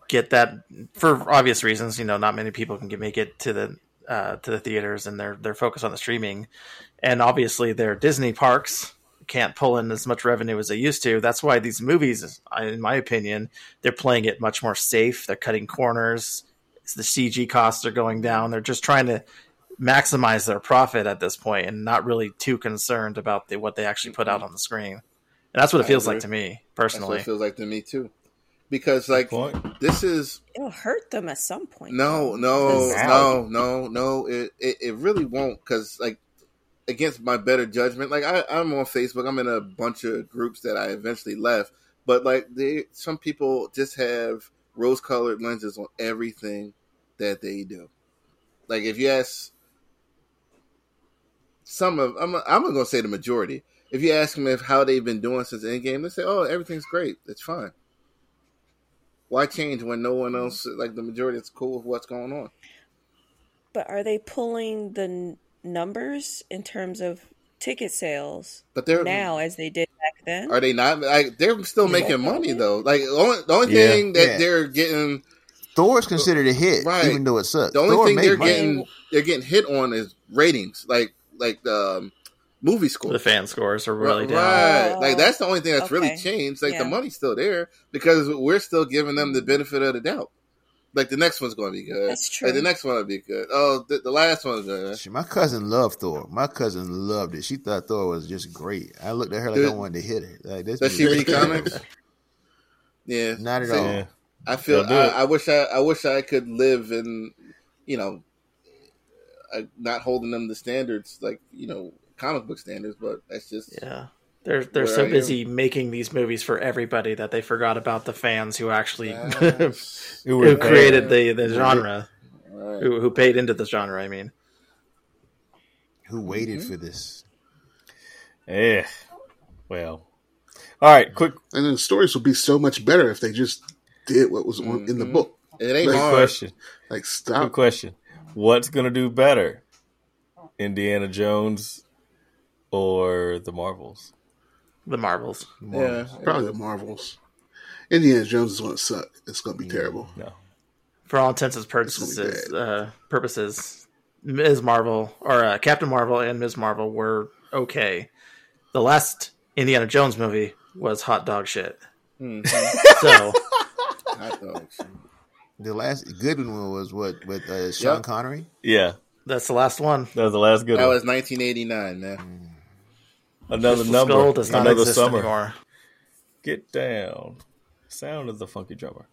get that for obvious reasons. You know, not many people can get, make it to the uh, to the theaters, and they're they're focused on the streaming, and obviously their Disney parks can't pull in as much revenue as they used to. That's why these movies, in my opinion, they're playing it much more safe. They're cutting corners. The CG costs are going down. They're just trying to maximize their profit at this point and not really too concerned about the, what they actually put out on the screen. And that's what it I feels agree. like to me That's what personally. it feels like to me too. Because like this is It'll hurt them at some point. No, no, no, no, no. It it, it really won't because like against my better judgment, like I, I'm on Facebook. I'm in a bunch of groups that I eventually left, but like they, some people just have rose-colored lenses on everything that they do. Like if you ask some of, I'm I'm gonna say the majority. If you ask them if how they've been doing since Endgame, they say, "Oh, everything's great. It's fine." Why change when no one else, like the majority, is cool with what's going on? But are they pulling the numbers in terms of ticket sales But they're now as they did back then. Are they not? Like they're still making money though. Like the only, the only Yeah. thing that Yeah. they're getting, Thor's considered a hit, Right. even though it sucks. the only Thor thing they're money. getting, they're getting hit on is ratings. Like like the um, movie score. The fan scores are really right, down. right. Oh, Like that's the only thing that's really changed. Like the money's still there because we're still giving them the benefit of the doubt. Like the next one's going to be good. That's Like true. the next one will be good. Oh, the, the last one's good. Shit, My cousin loved Thor. My cousin loved it. She thought Thor was just great. I looked at her like Dude. I wanted to hit her. Like this. Does she movie- read comics? Yeah, Not at See, all. Yeah. I feel. I. I wish I. I wish I could live in, you know, uh, not holding them the standards like you know comic book standards, but that's just Yeah. They're they're so I am. busy making these movies for everybody that they forgot about the fans who actually Who who created the, the genre, Right. who who paid into the genre. I mean, Who waited Mm-hmm. for this? Yeah. Well. All right. Quick. And then stories would be so much better if they just did what was on, in the Mhm. book. It ain't Quick hard. question. Like Quick stop. question. What's gonna do better, Indiana Jones or the Marvels? the Marvels. Yeah, Probably the Marvels. Indiana Jones is going to suck. It's going to be terrible. No. For all intents and purposes, uh, purposes, Ms. Marvel or uh, Captain Marvel and Ms. Marvel were okay. The last Indiana Jones movie was hot dog shit. Mhm. So Hot dogs. The last good one was what with uh, Sean Yep. Connery. Yeah. that's the last one. That was the last good one. That one. was 1989, man. Another Crystal number. Skull does not Another exist summer. anymore. Get down. Sound of the funky drummer.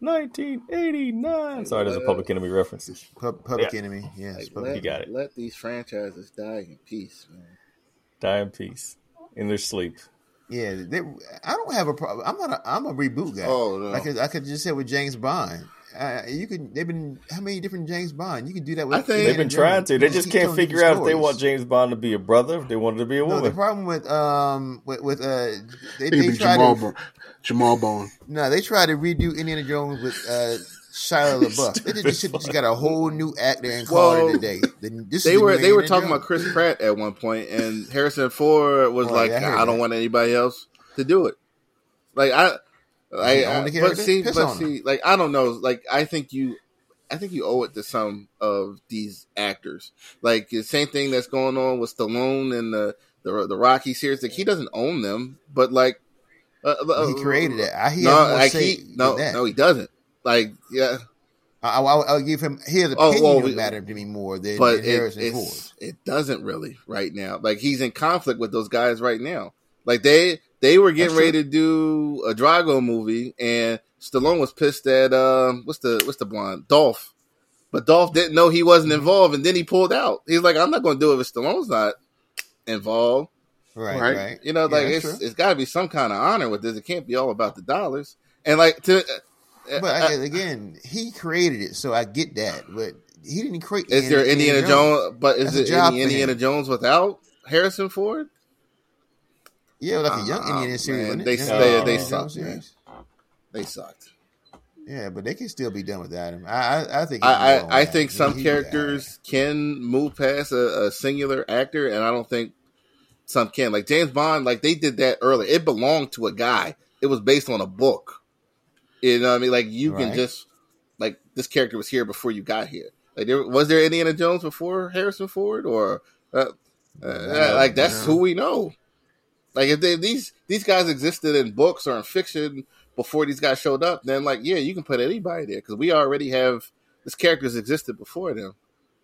1989. Sorry, there's a Public Enemy reference. Pub- Public Yeah. Enemy. Yes. Like, Public- let, got it. Let these franchises die in peace, man. Die in peace. In their sleep. Yeah, they, I don't have a problem. I'm not. A, I'm a reboot guy. Oh, no. I could. I could just say with James Bond. Uh, you could. They've been how many different James Bond? You can do that with. I think- They've been trying to. They just keep can't figure different out if they want James Bond to be a brother, if they want it to be a No, the problem with um with, with uh they, It could they tried Jamal, to Bo- Jamal Bone. no they tried to redo Indiana Jones with uh Shia LaBeouf. They just, just got a whole new actor and called Well, it a day. Then This They is were new they were Indiana talking about Chris Pratt at one point, and Harrison Ford was Oh, like, yeah, I "I don't that. want anybody else to do it." Like I, own I- but see, Piss but see, like I don't know. Like I think you, I think you owe it to some of these actors. Like the same thing that's going on with Stallone and the the, the Rocky series. Like he doesn't own them, but like uh, uh, He created it. I he no, like he no, no, he doesn't. Like yeah, I, I, I'll give him his opinion Oh, well, matter to me more than, but than it, Harrison Ford. it doesn't really right now. Like he's in conflict with those guys right now. Like they they were getting That's ready to do a Drago movie, and Stallone was pissed at um what's the what's the blonde Dolph, but Dolph didn't know he wasn't involved, and then he pulled out. He's like, I'm not going to do it if Stallone's not involved. Right, Right. right. You know, like that's it's true. it's got to be some kind of honor with this. It can't be all about the dollars. And like to. But uh, I, again, he created it, so I get that. But he didn't create. is there Indiana Jones? But is That's it any Indiana. Jones without Harrison Ford? Yeah, like a young Uh, Indiana series. man, they-? They- they Jones suck, series. They sucked. Yeah, but they can still be done without him. I, I, I think. I, he can go on I, I think some he- characters can move past a, a singular actor, and I don't think some can. Like James Bond, like they did that early. It belonged to a guy. It was based on a book. You know what I mean? Like you can just like this character was here before you got here. Like there was there Indiana Jones before Harrison Ford, or uh, uh, like that's no. who we know. Like if they, these these guys existed in books or in fiction before these guys showed up, then like yeah, you can put anybody there because we already have this characters existed before them.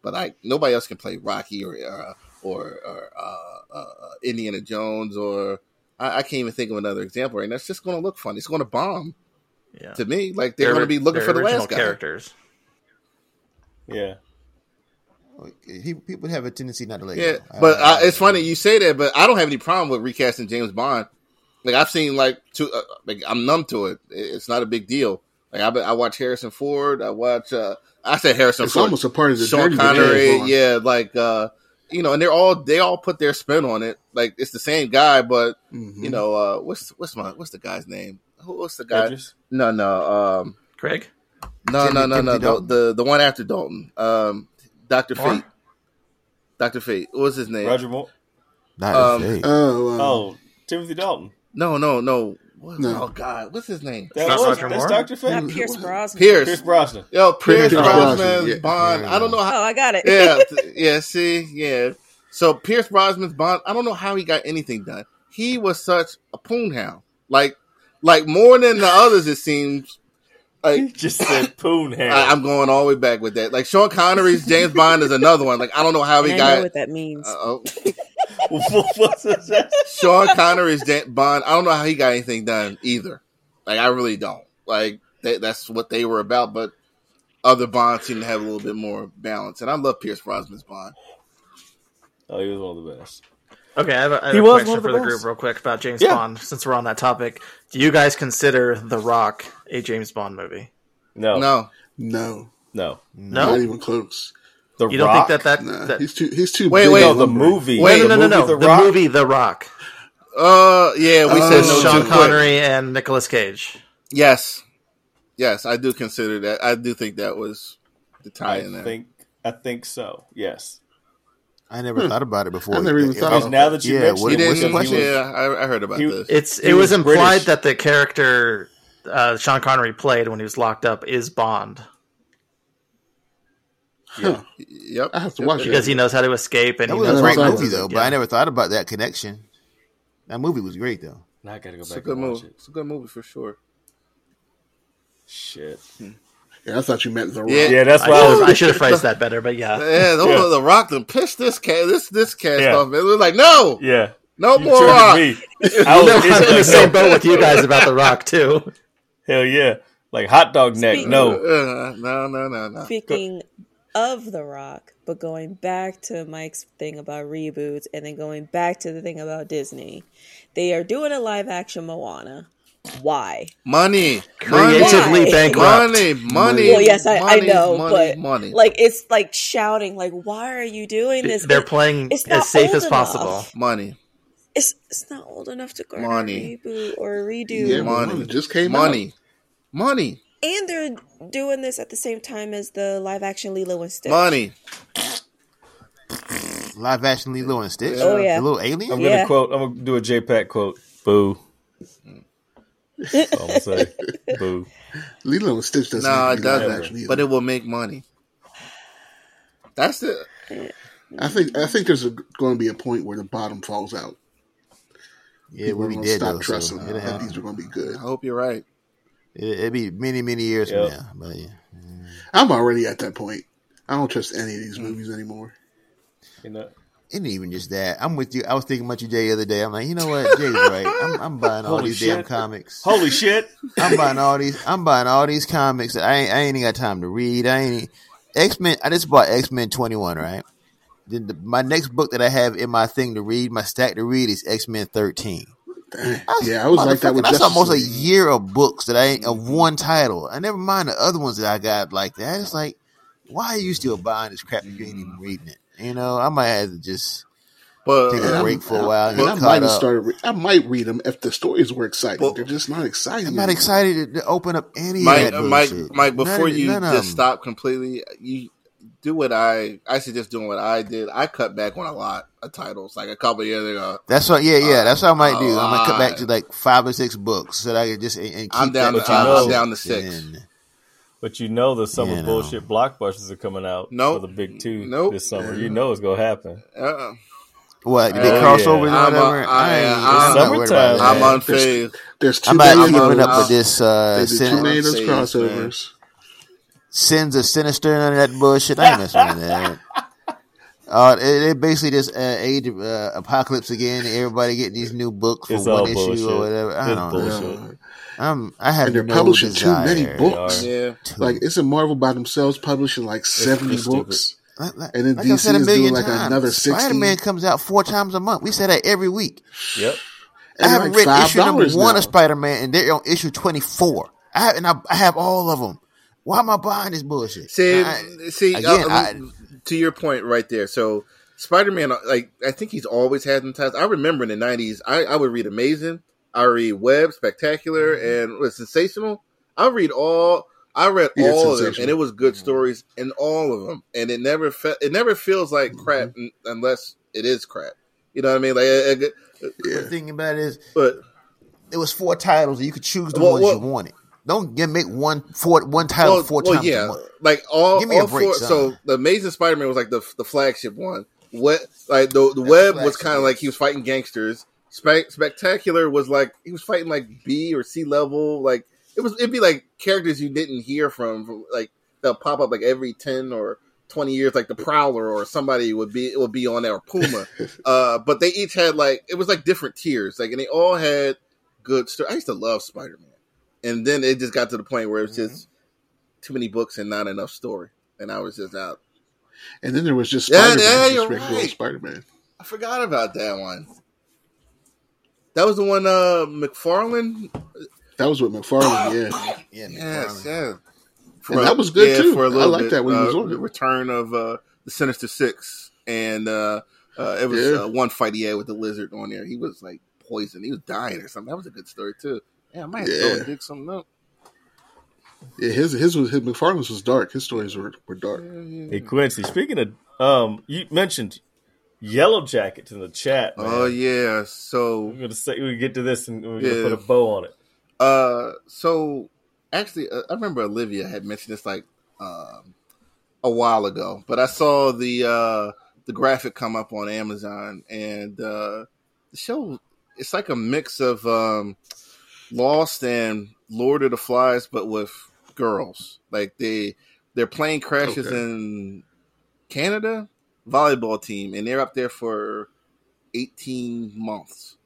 But like nobody else can play Rocky or uh, or, or uh, uh, Indiana Jones or I, I can't even think of another example right now. It's just going to look fun. It's going to bomb Yeah, to me. Like they're, going to be looking for the original last guy. characters. Yeah. He, people have a tendency not to let Yeah, go. but I- uh, it's funny you say that, but I don't have any problem with recasting James Bond. Like I've seen like two, uh, like I'm numb to it. It- It's not a big deal. Like I, I watch Harrison Ford. I watch. uh I said Harrison It's Ford. almost a part of the Sean dirty to James Connery. Bond. Yeah, like uh you know, and they're all they all put their spin on it. Like it's the same guy, but Mhm. you know, uh what's what's my what's the guy's name? Who what's the guy? Idris? No, no, um, Craig, no, Tim- no, no, no, Timothy the, Dalton? the the one after Dalton, um, Doctor Fate. Doctor Fate. What was his name? Roger Moore. Not Um, fake. Oh, um, Oh, Timothy Dalton. No, no, no. What, No. Oh God, what's his name? That not was Roger that's Doctor Fate. Not Pierce Brosnan. Pierce. Pierce Brosnan. Yo, Pierce Pierce Brosnan, Brosnan, yeah. Bond. Yeah. I don't know how. Oh, I got it. yeah, yeah. See, yeah. So Pierce Brosnan's Bond. I don't know how he got anything done. He was such a poon hound, like, like more than the others. It seems. He Like just said poon hand. I, I'm going all the way back with that. Like Sean Connery's James Bond is another one. Like I don't know how And he I got. know what that means. uh, oh. What's that? Sean Connery's Dan- Bond. I don't know how he got anything done either. Like I really don't. Like that, that's what they were about. But other Bonds seem to have a little bit more balance. And I love Pierce Brosnan's Bond. Oh, he was one of the best. Okay, I have a, I have He a was question one for the the group real quick about James Yeah. Bond. Since we're on that topic, do you guys consider The Rock a James Bond movie? No, no, No, no, no. No, not even close. The rock. you don't think that that, Nah, that he's too. He's too. Wait, big wait, No, the movie. Wait, no, no, no, the no, movie, no. The The Rock. movie The Rock. Uh, yeah, we Oh, said no Sean too quick. Connery and Nicolas Cage. Yes, yes, I do consider that. I do think that was the tie I in there. think. I think so. Yes. I never thought about it before. I never even thought about now that you yeah, mentioned what- he it, what's didn't. Yeah, I, I heard about He- this. It's it was, was implied British. that the character uh, Sean Connery played when he was locked up is Bond Huh. yep, I have to Yep, watch yep. it. because he knows how to escape and That he was knows a what great movie is it? though, but I never thought about that connection. That movie was great though. Now I gotta go It's a back good and watch movie. it. It's a good movie for sure. Shit. Yeah, I thought you meant the Rock. Yeah. Yeah, that's why I should, was. I should have phrased that better, but yeah. Yeah, the, Yeah. the Rock done pissed this cat, this this cast Yeah. off. Man. It was like, no, Yeah. no You more triggered Rock. me. I was I'm in the same boat with you guys about The Rock too. Hell yeah. Like hot dog neck. Speak- No. Uh, no, no, no, no. Speaking of The Rock, but going back to Mike's thing about reboots and then going back to the thing about Disney, they are doing a live action Moana. Why? Money, Creatively Why? bankrupt. money, money. Well, yes, I, I money, know, money, but money. like it's like shouting, like, "Why are you doing this?" They're playing it's not as safe as possible. enough. money, It's it's not old enough to garner Money. a reboot or a redo. Yeah, Money. money just came money, money, And they're doing this at the same time as the live action Lilo and Stitch. money. Live action Lilo and Stitch. Oh, yeah. the little alien. I'm gonna quote. I'm gonna do a JPat quote. Boo. That's all I'm gonna say. Boo. out. Lilo and Stitch doesn't. No, it to be live doesn't. action either. But it will make money. That's it. I think I think there's a, going to be a point where the bottom falls out. Yeah, People we'll are be gonna dead stop though. trusting So that it'll, happen. these are going to be good. I hope you're right. It, it'll be many, many years Yep. from now. But yeah, I'm already at that point. I don't trust any of these mm. movies anymore. You know. it ain't even just that. I'm with you. I was thinking about you Jay the other day. I'm like, you know what? Jay's right. I'm, I'm buying all Holy these damn comics. Holy shit. I'm buying all these. I'm buying all these comics that I ain't, I ain't even got time to read. I ain't X Men. I just bought X Men 21. Right. Then the, my next book that I have in my thing to read, my stack to read is X Men 13. Yeah, I was like that Motherfucker, with That's Justice almost a year of books that I ain't of one title. I never mind the other ones that I got like that. It's like, why are you still buying this crap if you ain't even reading it? You know, I might have to just But Take a And break for a while and and get I might have started. I might read them if the stories were exciting. Well, They're just not exciting. I'm not excited to, to open up any Mike, of that Mike, bullshit. Mike, before None- you none just stop completely, you do what I. I suggest doing what I did. I cut back on a lot of titles, like a couple of years ago. That's what, yeah, yeah. That's what I might a do. I'm gonna cut back to like five or six books so that I can just and, and keep I'm down that to- five I'm down to six. six. And But you know the summer You know. bullshit blockbusters are coming out Nope. for the big two Nope. this summer. You know it's gonna happen. Uh-uh. what the Oh, big yeah. crossovers I'm or a- whatever? I- ain't- I'm- I'm not worried about Summertime. that. I'm unfazed. There's too I'm many. not keeping up with this uh, They did too sin- those man. crossovers. Sins of sinister and none of that bullshit. I ain't messing with that. Uh, it, it basically just uh, age of uh, apocalypse again. Everybody getting these new books for It's one issue bullshit. or whatever. I It's don't bullshit. know. I'm, I have and they're no publishing too many books. Yeah. Like, isn't Marvel by themselves publishing like seventy it's stupid. books? Like, like, And then like I've DC said a is million doing, like, times, another 60. Spider-Man comes out four times a month. We say that every week. Yep. And I haven't like read issue number $5 one of Spider-Man, and they're on issue twenty-four. I have, and I, I have all of them. Why am I buying this bullshit? See, I- see. again, uh, I- to your point right there. So Spider Man, like I think he's always had them titles. I remember in the nineties, I, I would read Amazing, I read Web, Spectacular, Mm-hmm. and what, Sensational. I read all. I read Yeah, all of them, and it was good stories in all of them, and it never felt, it never feels like Mm-hmm. crap n- unless it is crap. You know what I mean? Like, it- it- The Yeah. thing about it is, but it was four titles, and you could choose the Well, ones well- you wanted. Don't get make one four one title well, four well, times yeah, like all, Give me a break, four. So the Amazing Spider-Man was like the the flagship one. What like the the web was kind of like he was fighting gangsters. Spe- Spectacular was like he was fighting like B or C level. Like it was it'd be like characters you didn't hear from, from like they'll pop up like every ten or twenty years, like the Prowler or somebody would be it would be on there or Puma. uh, but they each had like it was like different tiers, like and they all had good story. I used to love Spider Man, and then it just got to the point where it was just too many books and not enough story, and I was just out. And then there was just Spider Man, yeah, just you're regular right. Spider Man. I forgot about that one. That was the one uh McFarlane. That was with McFarlane. Yeah, Yeah, Yes, McFarlane. yeah. And that was good, too. For a I little liked bit, that when he was uh, on the return of uh, the Sinister Six, and uh, uh, it was Yeah. uh, one fight he had with the lizard on there. He was like poisoned. He was dying or something. That was a good story too. Yeah, I might have to Yeah. and dig something up. yeah. His his was his McFarlane's was dark. His stories were, were dark. Hey Quincy, speaking of, um, you mentioned Yellow Jackets in the chat. Man. Oh yeah. So We're gonna say we get to this and we're gonna put a bow on it. Uh, so actually, uh, I remember Olivia had mentioned this like um, a while ago, but I saw the uh, the graphic come up on Amazon, and uh, the show it's like a mix of um, Lost and Lord of the Flies, but with girls. Like they their plane crashes Okay. in Canada volleyball team, and they're up there for eighteen months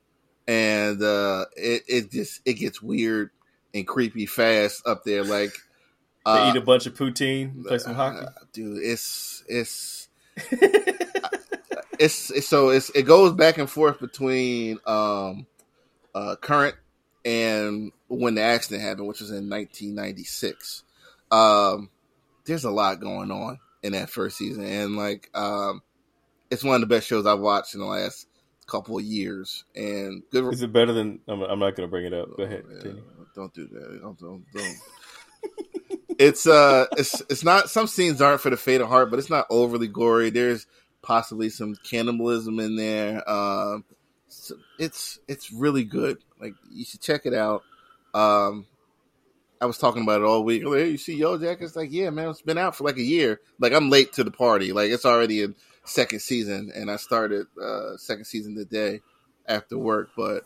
and uh it, it just it gets weird and creepy fast up there like They uh, eat a bunch of poutine, play some hockey. uh, dude it's it's it's, it's so it's it goes back and forth between um uh current and when the accident happened which was in 1996 um there's a lot going on in that first season and like um it's one of the best shows i've watched in the last couple of years and good Is it better than? I'm, I'm not gonna bring it up. Go ahead. Oh, Yeah, don't do that. Don't don't don't. it's uh, it's it's not. Some scenes aren't for the faint of heart, but it's not overly gory. There's possibly some cannibalism in there. Um, so it's it's really good. Like you should check it out. Um, I was talking about it all week. Like, hey, you see Yo Jack? Jackets? Like, yeah, man, it's been out for like a year. Like, I'm late to the party. Like, it's already in second season, and I started uh second season today after work. But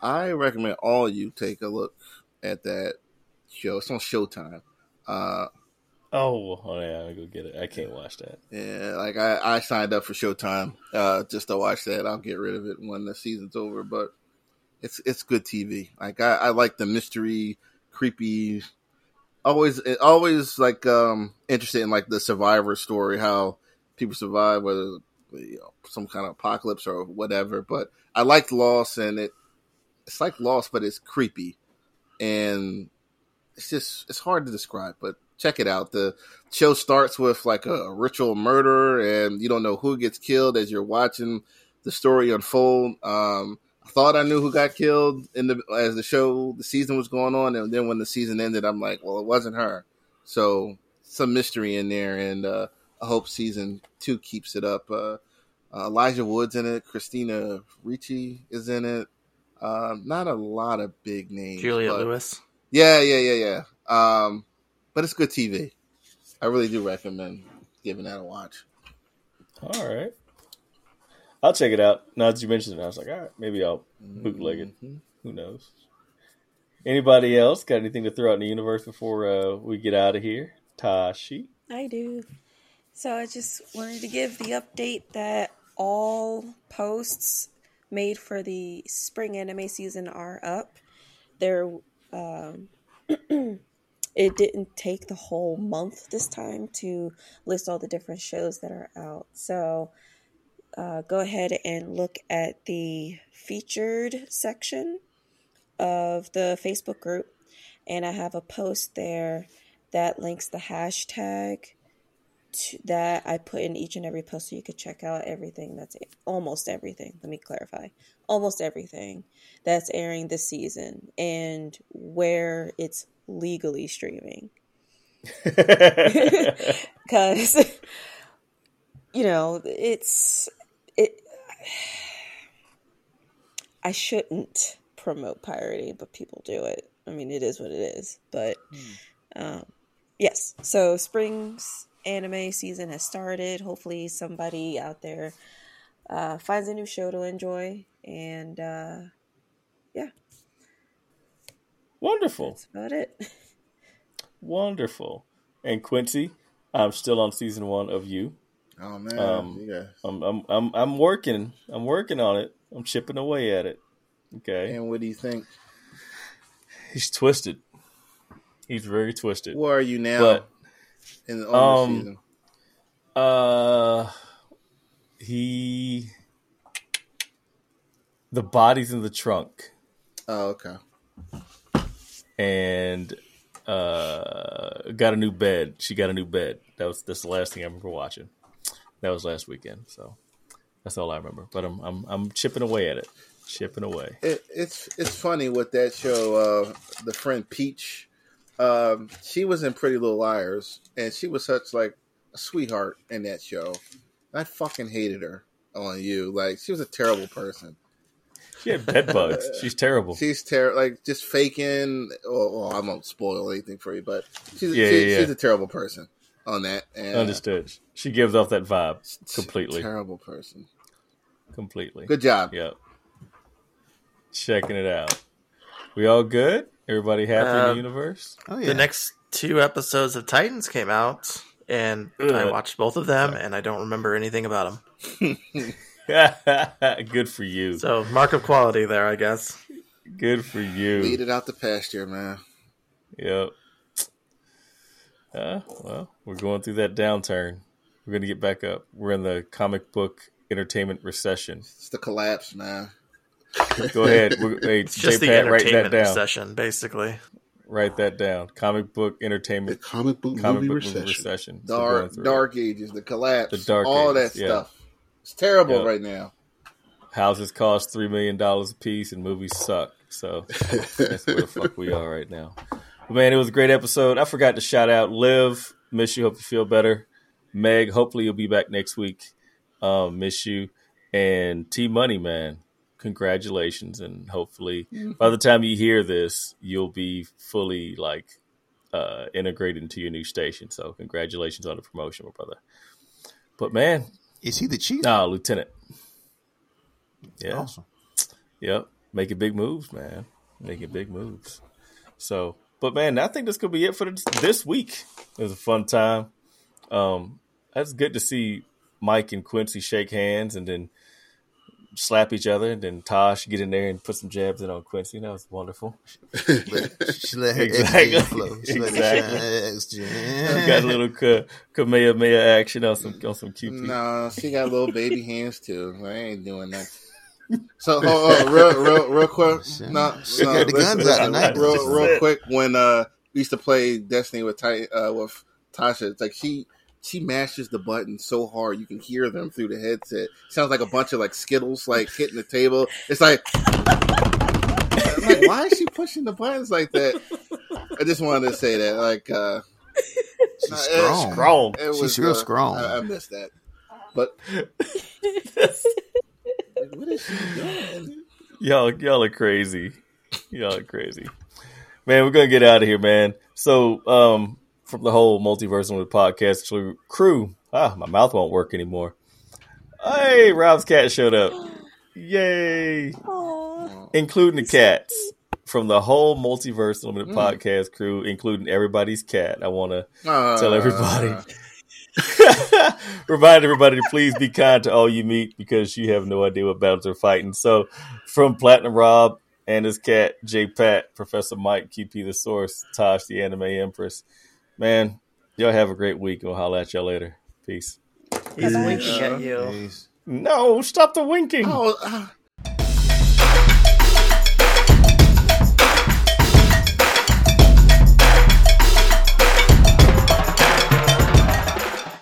I recommend all of you take a look at that show. It's on Showtime. Uh, Oh, oh yeah, I go get it. I can't watch that. yeah, like I, I signed up for Showtime uh, just to watch that. I'll get rid of it when the season's over, but it's it's good TV. Like I, I like the mystery, creepy. Always, always like um interested in like the survivor story, how people survive, whether you know, some kind of apocalypse or whatever. But I liked Lost, and it it's like Lost, but it's creepy, and it's just it's hard to describe. But check it out. The show starts with like a ritual murder, and you don't know who gets killed as you're watching the story unfold. Um, thought I knew who got killed in the as the show the season was going on, and then when the season ended, I'm like, well, it wasn't her. So some mystery in there, and uh, I hope season two keeps it up. Uh, uh, Elijah Wood's in it, Christina Ricci is in it. Um, not a lot of big names. Juliette but- Lewis. yeah, yeah, yeah, yeah. Um, but it's good TV. I really do recommend giving that a watch. All right, I'll check it out. Now that you mentioned it, I was like, all right, maybe I'll bootleg it. Mhm. Who knows? Anybody else got anything to throw out in the universe before uh, we get out of here? Tashi. I do. So I just wanted to give the update that all posts made for the spring anime season are up. They're um, it didn't take the whole month this time to list all the different shows that are out. So uh, go ahead and look at the featured section of the Facebook group, and I have a post there that links the hashtag to, that I put in each and every post so you could check out everything that's almost everything. Let me clarify. Almost everything that's airing this season and where it's legally streaming. because you know it's it. I shouldn't promote pirating, but people do it. I mean, it is what it is. But um, yes, so spring's anime season has started. Hopefully, somebody out there uh, finds a new show to enjoy, and uh, yeah, Wonderful. that's about it. Wonderful. And Quincy, I'm still on season one of you. Oh man, Um, guys. I'm I'm I'm I'm working. I'm working on it. I'm chipping away at it. Okay. And what do you think? He's twisted. He's very twisted. Where are you now But in the um, season? uh he the body's in the trunk Oh, okay. and uh got a new bed. She got a new bed. That was that's the last thing I remember watching. That was last weekend. So that's all I remember. But I'm I'm I'm chipping away at it. Chipping away. It, it's it's funny with that show. Uh, the friend Peach, um, she was in Pretty Little Liars, and she was such like a sweetheart in that show. I fucking hated her on you. Like she was a terrible person. She had bed bugs. She's terrible. She's terrible. like just faking. Well, well, I won't spoil anything for you, but she's Yeah, she, yeah, she's a terrible person on that. And Understood. She gives off that vibe completely. Terrible person. Completely. Good job. Yep. Checking it out. We all good? Everybody happy in Uh, the universe? Oh yeah. The next two episodes of Titans came out, and I watched both of them, and I don't remember anything about them. good for you. So, mark of quality there, I guess. Good for you. Lead it out the pasture, man. Yep. Uh, well, we're going through that downturn. We're going to get back up. We're in the comic book entertainment recession. It's the collapse, man. Go ahead. We're, hey, It's just the J-Pat, write that entertainment down. recession, basically. Write that down. Comic book The entertainment. comic book Comic movie book recession. movie recession. Dark dark ages, the collapse, The dark all ages, that yeah. stuff. It's terrible Yeah. right now. Houses cost three million dollars a piece, and movies suck. So that's where the fuck we are right now. But man, it was a great episode. I forgot to shout out Liv. Miss you. Hope you feel better. Meg. Hopefully you'll be back next week. Um, miss you. And T Money man. Congratulations, and hopefully by the time you hear this, you'll be fully like uh, integrated into your new station. So congratulations on the promotion, my brother. But man, Is he the chief? nah, Lieutenant. Yeah. Awesome. Yep. Making big moves, man. Making big moves. So, but man, I think this could be it for this, this week. It was a fun time. Um, that's good to see Mike and Quincy shake hands and then slap each other, and then Tosh get in there and put some jabs in on Quincy. That was wonderful. She let her Exactly. exactly. flow. She let Exactly. shine. Got a little Ka- Kamehameha action on some on some QP. No, she got little baby hands too. I ain't doing that. So, oh, oh real, real, real quick. No, She no, got the guns out tonight. Real, real quick. When uh, we used to play Destiny with Ty, uh, with Tasha, it's like she she mashes the buttons so hard you can hear them through the headset. Sounds like a bunch of like Skittles like hitting the table. It's like, like, why is she pushing the buttons like that? I just wanted to say that. Like, uh, She's no, strong. Strong. it She's real uh, strong. I, I missed that. But what is she doing? Y'all, y'all are crazy. Y'all are crazy. Man, we're gonna get out of here, man. So, um, from the whole multiverse with podcast crew, ah, my mouth won't work anymore. Hey, Rob's cat showed up. Yay! Aw. Including the cats from the whole multiverse limited Mm. podcast crew, including everybody's cat. I want to Uh, tell everybody. Remind everybody to please be kind to all you meet because you have no idea what battles they're fighting. So, from Platinum Rob and his cat, J Pat, Professor Mike, QP the Source, Tosh, the Anime Empress. Man, y'all have a great week. We'll holla at y'all later. Peace. He's Uh, winking at you. Peace. No, stop the winking. Oh, uh,